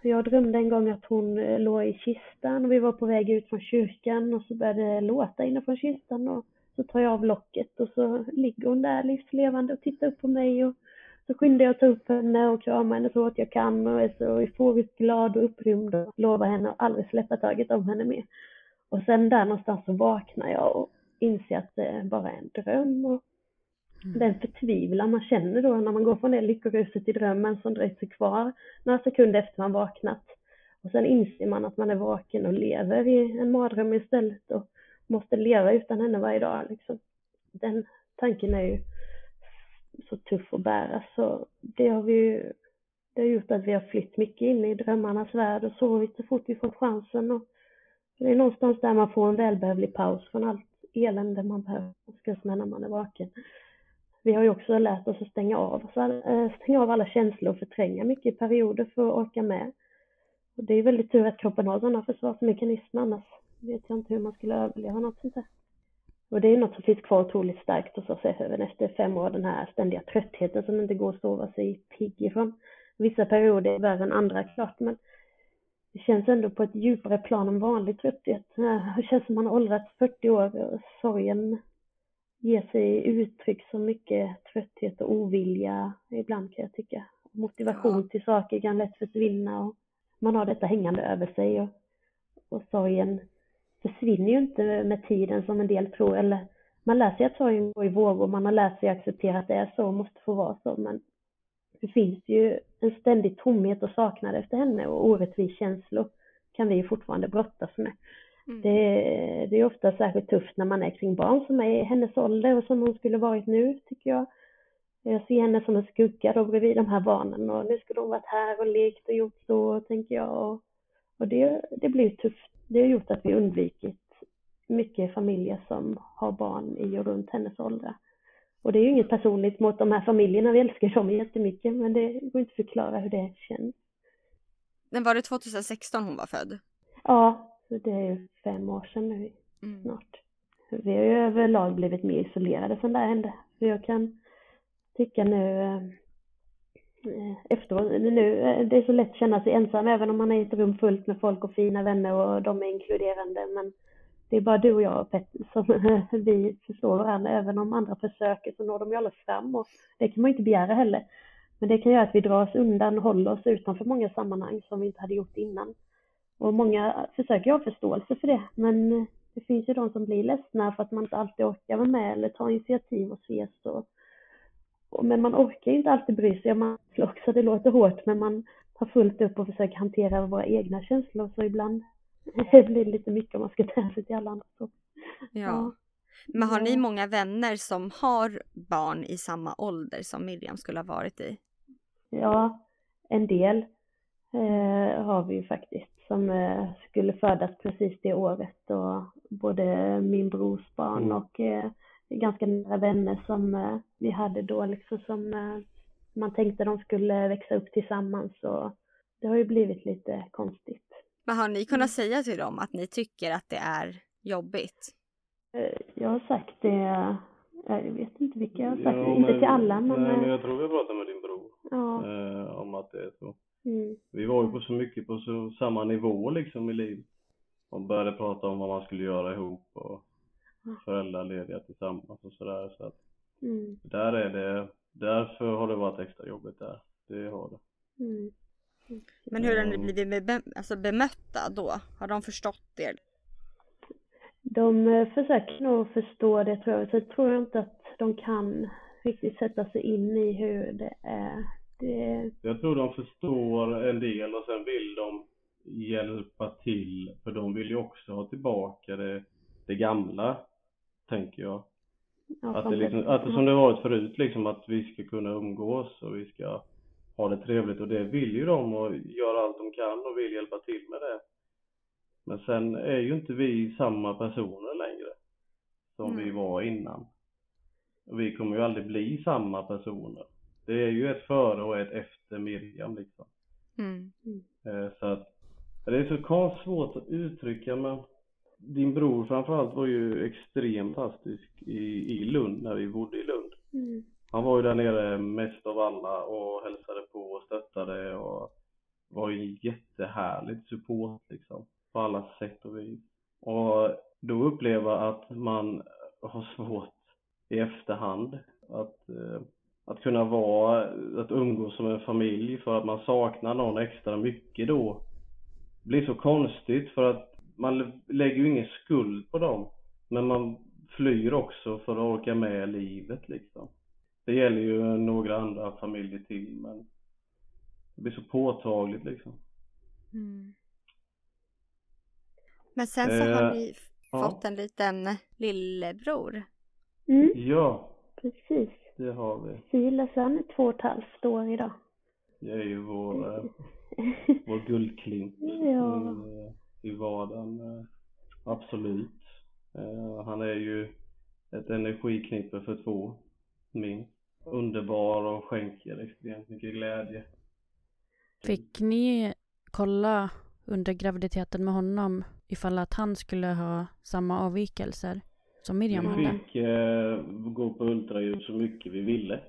Jag drömde en gång att hon eh, låg i kistan och vi var på väg ut från kyrkan och så började det låta inifrån kistan och så tar jag av locket och så ligger hon där livslevande och tittar upp på mig och så skyndar jag att ta upp henne och krama henne så att jag kan och är så euforiskt glad och upprymd och lovar henne att aldrig släppa taget om henne mer. Och sen där någonstans så vaknar jag och inser att det bara är en dröm och mm. den förtvivlan man känner då när man går från det lyckoruset i drömmen som dröjt sig kvar några sekunder efter man vaknat. Och sen inser man att man är vaken och lever i en mardröm istället och måste leva utan henne varje dag liksom. Den tanken är ju så tuff att bära så det har vi ju det har gjort att vi har flytt mycket in i drömmarnas värld och sovit så fort vi fått chansen och det är någonstans där man får en välbehövlig paus från allt elände man behöver, med när man är vaken. Vi har ju också lärt oss att stänga av, eh, stänga av alla känslor och förtränga mycket i perioder för att orka med. Och det är väldigt tur att kroppen har sådana försvarsmekanismer, annars vet jag inte hur man skulle överleva något sånt där. Och det är något som finns kvar otroligt starkt hos oss även efter fem år, den här ständiga tröttheten som inte går att sova sig pigg ifrån. Vissa perioder är värre än andra klart, men det känns ändå på ett djupare plan än vanlig trötthet. Det känns som man har åldrats 40 år och sorgen ger sig uttryck så mycket trötthet och ovilja ibland kan jag tycka. Motivation till saker kan lätt försvinna och man har detta hängande över sig och, och sorgen försvinner ju inte med tiden som en del tror. Eller man lär sig att sorgen går i vågor, man har lärt sig att acceptera att det är så och måste få vara så. Men det finns ju en ständig tomhet och saknad efter henne och orättvis känslor kan vi fortfarande brottas med. Mm. Det, det är ofta särskilt tufft när man är kring barn som är i hennes ålder och som hon skulle varit nu, tycker jag. Jag ser henne som en skugga då bredvid de här barnen och nu skulle hon varit här och lekt och gjort så, tänker jag. Och, och det, det blir tufft det har gjort att vi undvikit mycket familjer som har barn i och runt hennes åldrar. Och det är ju inget personligt mot de här familjerna, vi älskar dem jättemycket, men det går inte att förklara hur det känns. Men var det 2016 hon var född? Ja, det är ju fem år sedan nu mm. snart. Vi har ju överlag blivit mer isolerade sen det hände. För jag kan tycka nu, eh, efteråt, nu, eh, det är så lätt att känna sig ensam även om man är i ett rum fullt med folk och fina vänner och de är inkluderande. Men det är bara du och jag och Petter som vi förstår varandra. Även om andra försöker så når de ju aldrig fram och det kan man inte begära heller. Men det kan göra att vi drar oss undan och håller oss utanför många sammanhang som vi inte hade gjort innan. Och många försöker ha förståelse för det, men det finns ju de som blir ledsna för att man inte alltid orkar vara med eller ta initiativ och ses. Och, och, men man orkar inte alltid bry sig. Man också, det låter hårt, men man har fullt upp och försöker hantera våra egna känslor. Så ibland det blir lite mycket om man ska ta hänsyn till alla andra. Så. Ja. ja. Men har ni många vänner som har barn i samma ålder som Miriam skulle ha varit i? Ja, en del eh, har vi ju faktiskt som eh, skulle födas precis det året och både min brors barn mm. och eh, ganska nära vänner som eh, vi hade då liksom som eh, man tänkte de skulle växa upp tillsammans och det har ju blivit lite konstigt. Men har ni kunnat mm. säga till dem att ni tycker att det är jobbigt? Eh, jag har sagt det, jag vet inte vilka jag har sagt, ja, inte till alla men... Nej men jag tror vi pratat med din bror ja. eh, om att det är så. Mm. Vi var ju på så mycket på så, samma nivå liksom i livet. Och började prata om vad man skulle göra ihop och föräldralediga tillsammans och sådär så att mm. där är det, därför har det varit extra jobbigt där. Det har det. Mm. Men hur har ni blivit be alltså bemötta då? Har de förstått er? De eh, försöker nog förstå det tror jag. Så jag tror inte att de kan riktigt sätta sig in i hur det är. Det... Jag tror de förstår en del och sen vill de hjälpa till. För de vill ju också ha tillbaka det, det gamla, tänker jag. Ja, att, det liksom, att det som det varit förut liksom, att vi ska kunna umgås och vi ska ha det trevligt och det vill ju de och gör allt de kan och vill hjälpa till med det. Men sen är ju inte vi samma personer längre som mm. vi var innan. Och vi kommer ju aldrig bli samma personer. Det är ju ett före och ett efter Miriam liksom. Mm. Eh, så att det är så svårt att uttrycka men din bror framförallt var ju extremt fantastisk i, i Lund när vi bodde i Lund. Mm. Han var ju där nere mest av alla och hälsade på och stöttade och var ju jättehärligt support liksom på alla sätt och vis. Och då uppleva att man har svårt i efterhand att, eh, att kunna vara, att umgås som en familj för att man saknar någon extra mycket då blir så konstigt för att man lägger ju ingen skuld på dem men man flyr också för att orka med livet liksom. Det gäller ju några andra familjer till men det blir så påtagligt liksom. Mm. Men sen så eh, har ni fått ja. en liten lillebror. Mm. Ja. Precis. Det har vi. Silas han är två och ett halvt år idag. Det är ju vår, äh, vår guldklimp ja. i, i vardagen. Äh, absolut. Han är ju ett energiknippe för två, minst. Underbar och skänker extremt mycket glädje. Fick ni kolla under graviditeten med honom ifall att han skulle ha samma avvikelser som Miriam hade? Vi fick eh, gå på ultraljud så mycket vi ville.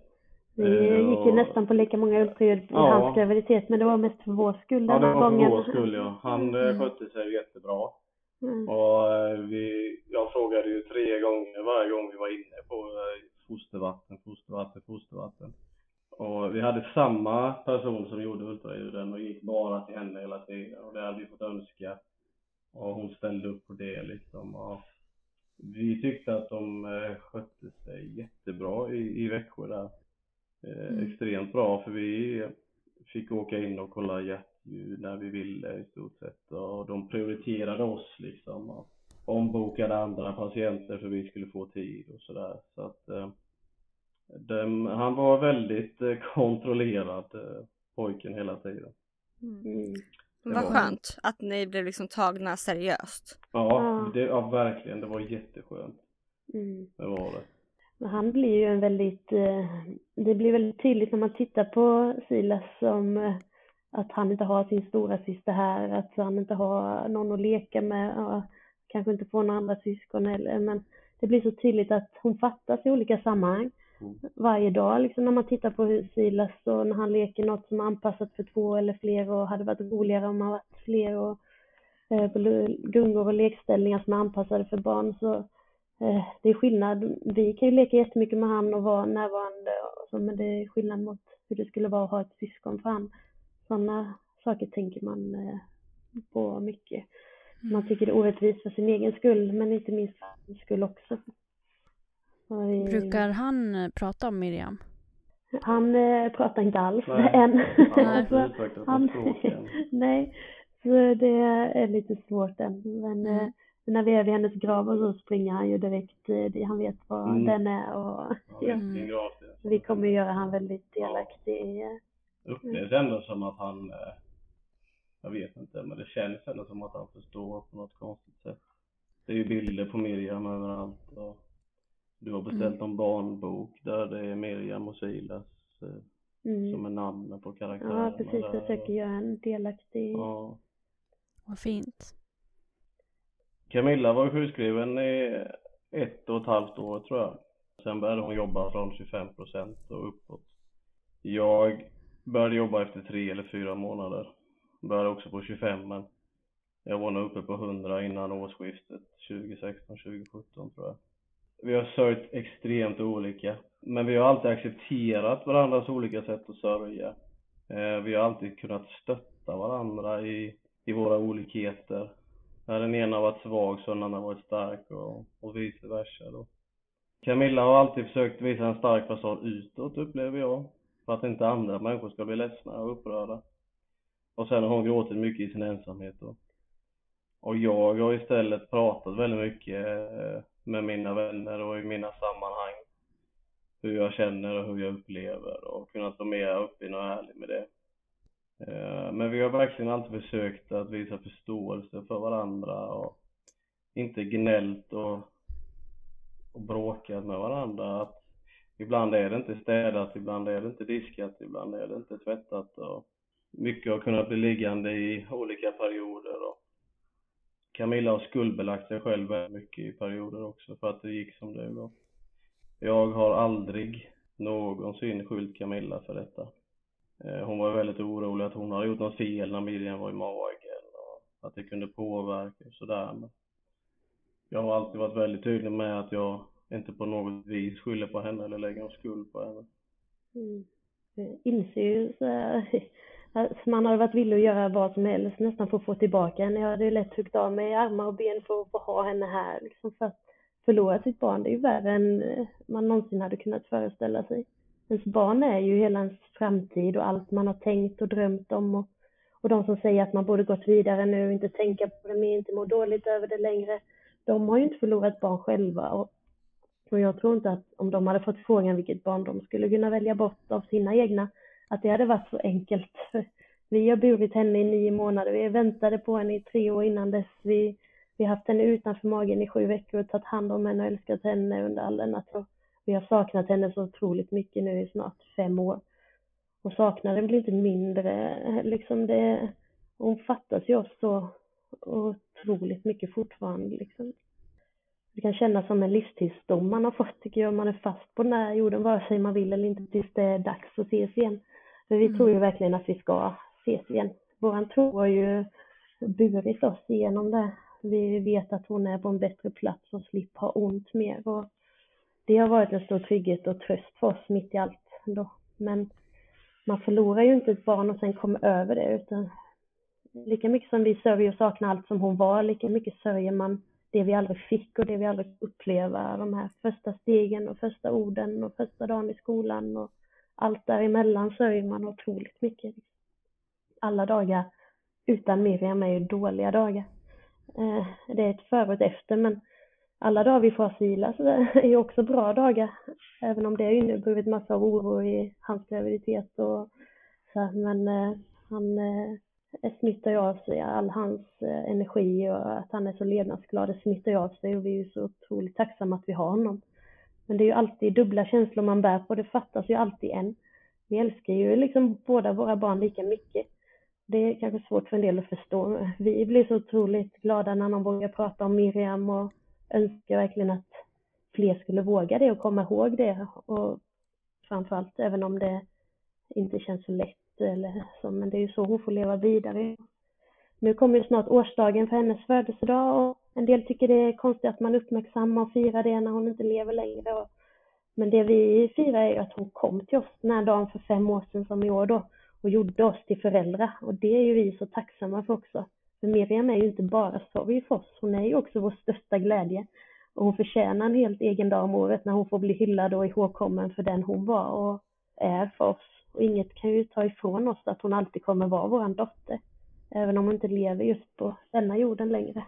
Vi eh, gick ju och... nästan på lika många ultraljud i ja. hans graviditet men det var mest för vår skull den Ja det var gången. för vår skull ja. Han eh, mm. skötte sig jättebra. Mm. Och eh, vi, jag frågade ju tre gånger varje gång vi var inne på fostervatten, fostervatten, fostervatten. Och vi hade samma person som gjorde ultraljuden och gick bara till henne hela tiden och det hade vi fått önska. Och hon ställde upp på det liksom. Och vi tyckte att de eh, skötte sig jättebra i, i Växjö där. Eh, mm. Extremt bra för vi fick åka in och kolla hjärtljud när vi ville i stort sett och de prioriterade oss liksom ombokade andra patienter för vi skulle få tid och sådär så att eh, de, han var väldigt eh, kontrollerad eh, pojken hela tiden. Mm. mm. Vad skönt att ni blev liksom tagna seriöst. Ja, det, ja verkligen. Det var jätteskönt. Mm. Det var det. Men han blir ju en väldigt, eh, det blir väldigt tydligt när man tittar på Silas som att han inte har sin stora syster här, att han inte har någon att leka med och kanske inte får några andra syskon eller men det blir så tydligt att hon fattas i olika sammanhang varje dag liksom när man tittar på Silas och när han leker något som är anpassat för två eller fler och hade varit roligare om man varit fler och eh, gungor och lekställningar som är anpassade för barn så eh, det är skillnad. Vi kan ju leka jättemycket med han och vara närvarande och så, men det är skillnad mot hur det skulle vara att ha ett syskon för han. Sådana saker tänker man eh, på mycket. Man mm. tycker det är orättvist för sin egen skull men inte minst för hans skull också. Vi... Brukar han eh, prata om Miriam? Han eh, pratar inte alls nej. än. Nej, han, nej, så det är lite svårt än. Men mm. eh, när vi är vid hennes grav och så springer han ju direkt, eh, han vet vad mm. den är och ja, ja. vi kommer göra han väldigt delaktig. Ja. Det upplevs ändå som att han eh, jag vet inte, men det känns ändå som att han förstår på något konstigt sätt. Det är ju bilder på Miriam överallt och du har beställt mm. en barnbok där det är Miriam och Silas eh, mm. som är namnen på karaktärerna. Ja, precis. Jag försöker göra en delaktig. Ja. Vad fint. Camilla var sjukskriven i ett och ett halvt år tror jag. Sen började hon jobba från 25 procent och uppåt. Jag började jobba efter tre eller fyra månader började också på 25 men jag var nog uppe på 100 innan årsskiftet 2016-2017 tror jag. Vi har sörjt extremt olika, men vi har alltid accepterat varandras olika sätt att sörja. Eh, vi har alltid kunnat stötta varandra i, i våra olikheter. När den ena varit svag så har den andra varit stark och, och vice versa då. Camilla har alltid försökt visa en stark fasad utåt upplever jag. För att inte andra människor ska bli ledsna och upprörda. Och sen har hon gråtit mycket i sin ensamhet Och, Och jag har istället pratat väldigt mycket eh, med mina vänner och i mina sammanhang. Hur jag känner och hur jag upplever och kunnat vara mer öppen och ärlig med det. Eh, men vi har verkligen alltid försökt att visa förståelse för varandra och inte gnällt och, och bråkat med varandra. Att ibland är det inte städat, ibland är det inte diskat, ibland är det inte tvättat och mycket har kunnat bli liggande i olika perioder och Camilla har skuldbelagt sig själv väldigt mycket i perioder också för att det gick som det var. Jag har aldrig någonsin skyllt Camilla för detta. Eh, hon var väldigt orolig att hon hade gjort något fel när Miriam var i magen och att det kunde påverka och sådär. Jag har alltid varit väldigt tydlig med att jag inte på något vis skyller på henne eller lägger någon skuld på henne. Mm. Jag inser ju så här, Alltså man har varit villig att göra vad som helst nästan för att få tillbaka henne. Jag hade lätt huggit av mig armar och ben för att få ha henne här. Liksom för att förlora sitt barn, det är ju värre än eh, man någonsin hade kunnat föreställa sig. Ens barn är ju hela ens framtid och allt man har tänkt och drömt om. Och, och de som säger att man borde gått vidare nu, inte tänka på det mer, inte må dåligt över det längre. De har ju inte förlorat barn själva. Och, och jag tror inte att om de hade fått frågan vilket barn de skulle kunna välja bort av sina egna att det hade varit så enkelt. Vi har burit henne i nio månader, vi väntade på henne i tre år innan dess. Vi, vi har haft henne utanför magen i sju veckor och tagit hand om henne och älskat henne under all denna tid. Vi har saknat henne så otroligt mycket nu i snart fem år. Och saknaden blir inte mindre, liksom det, hon fattas ju oss så otroligt mycket fortfarande liksom. Det kan kännas som en livstidsdom man har fått tycker jag, man är fast på den här jorden vare sig man vill eller inte tills det är dags att ses igen. För vi mm. tror ju verkligen att vi ska ses igen. Våran tro har ju burit oss igenom det. Vi vet att hon är på en bättre plats och slipper ha ont mer. Och det har varit en stor trygghet och tröst för oss mitt i allt då. Men man förlorar ju inte ett barn och sen kommer över det utan lika mycket som vi sörjer och saknar allt som hon var, lika mycket sörjer man det vi aldrig fick och det vi aldrig uppleva, de här första stegen och första orden och första dagen i skolan och allt däremellan sörjer man otroligt mycket. Alla dagar utan Miriam är ju dåliga dagar. Eh, det är ett före och ett efter men alla dagar vi får Silas alltså, är ju också bra dagar. Även om det har inneburit massa oro i hans graviditet och så men eh, han eh, smittar ju av sig all hans eh, energi och att han är så levnadsglad, det smittar ju av sig och vi är ju så otroligt tacksamma att vi har honom. Men det är ju alltid dubbla känslor man bär på, det fattas ju alltid en. Vi älskar ju liksom båda våra barn lika mycket. Det är kanske svårt för en del att förstå. Vi blir så otroligt glada när någon vågar prata om Miriam och önskar verkligen att fler skulle våga det och komma ihåg det. Och framförallt, även om det inte känns så lätt eller så, men det är ju så hon får leva vidare. Nu kommer ju snart årsdagen för hennes födelsedag och en del tycker det är konstigt att man uppmärksammar och firar det när hon inte lever längre. Men det vi firar är ju att hon kom till oss den här dagen för fem år sedan som i år då och gjorde oss till föräldrar och det är ju vi så tacksamma för också. För Miriam är ju inte bara sorg för oss, hon är ju också vår största glädje. Och hon förtjänar en helt egen dag om året när hon får bli hyllad och ihågkommen för den hon var och är för oss. Och inget kan ju ta ifrån oss att hon alltid kommer vara vår dotter. Även om hon inte lever just på denna jorden längre.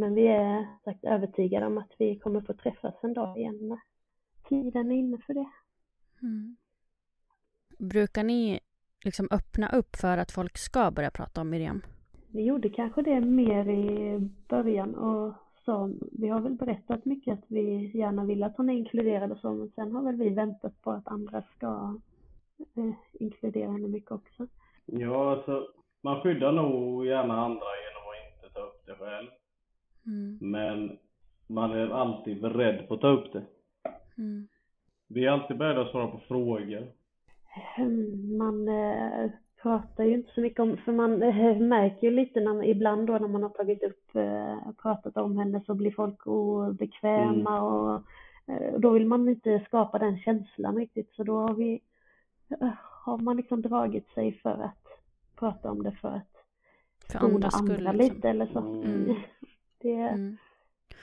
Men vi är sagt övertygade om att vi kommer få träffas en dag igen när tiden är inne för det. Mm. Brukar ni liksom öppna upp för att folk ska börja prata om Miriam? Vi gjorde kanske det mer i början och så vi har väl berättat mycket att vi gärna vill att hon är inkluderad och så men sen har väl vi väntat på att andra ska eh, inkludera henne mycket också. Ja, alltså man skyddar nog gärna andra genom att inte ta upp det själv. Mm. Men man är alltid beredd på att ta upp det. Mm. Vi är alltid beredda att svara på frågor. Man eh, pratar ju inte så mycket om, för man eh, märker ju lite när, ibland då när man har tagit upp, eh, pratat om henne så blir folk obekväma mm. och eh, då vill man inte skapa den känslan riktigt så då har vi, eh, har man liksom dragit sig för att prata om det för att för andra skull andra liksom. lite eller så. Mm. Det, mm.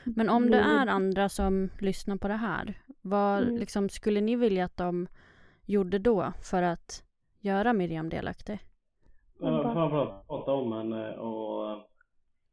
Men om det är andra som lyssnar på det här, vad mm. liksom, skulle ni vilja att de gjorde då för att göra Miriam delaktig? Framförallt prata om henne och eh,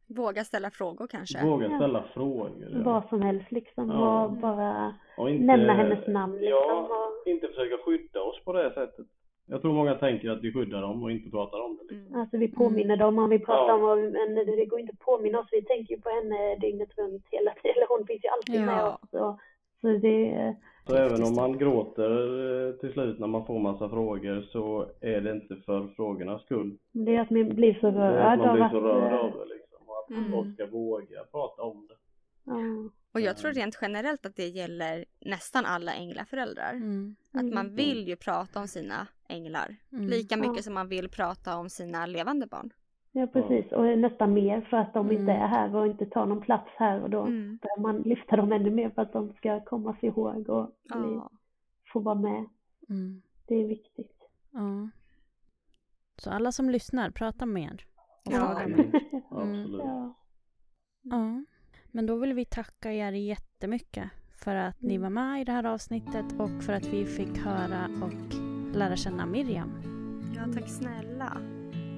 Våga ställa frågor kanske? Våga ställa ja. frågor. Ja. Vad som helst liksom. Ja. bara inte, nämna hennes namn. Liksom. Ja, och... inte försöka skydda oss på det sättet. Jag tror många tänker att vi skyddar dem och inte pratar om det. Liksom. Mm. Alltså vi påminner dem om vi pratar ja. om men det går inte att påminna oss. Vi tänker ju på henne dygnet runt hela tiden. Eller hon finns ju alltid ja. med oss. Och, så det, så även om man gråter eh, till slut när man får massa frågor så är det inte för frågornas skull. Det är att man blir så rörd av att... Man blir så rörd av det liksom. Och att mm. folk ska våga prata om det. Ja. Och jag tror rent generellt att det gäller nästan alla änglaföräldrar. Mm. Att man mm. vill ju prata om sina änglar. Mm. Lika mycket ja. som man vill prata om sina levande barn. Ja precis och nästan mer för att de mm. inte är här och inte tar någon plats här och då mm. behöver man lyfta dem ännu mer för att de ska komma sig ihåg och ja. få vara med. Mm. Det är viktigt. Ja. Så alla som lyssnar, prata mer. Ja, mm. absolut. Ja. Men då vill vi tacka er jättemycket för att ni mm. var med i det här avsnittet och för att vi fick höra och lära känna Miriam. Ja, tack snälla.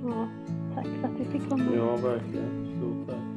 Ja, tack för att vi fick komma. Ja, verkligen. Stort tack.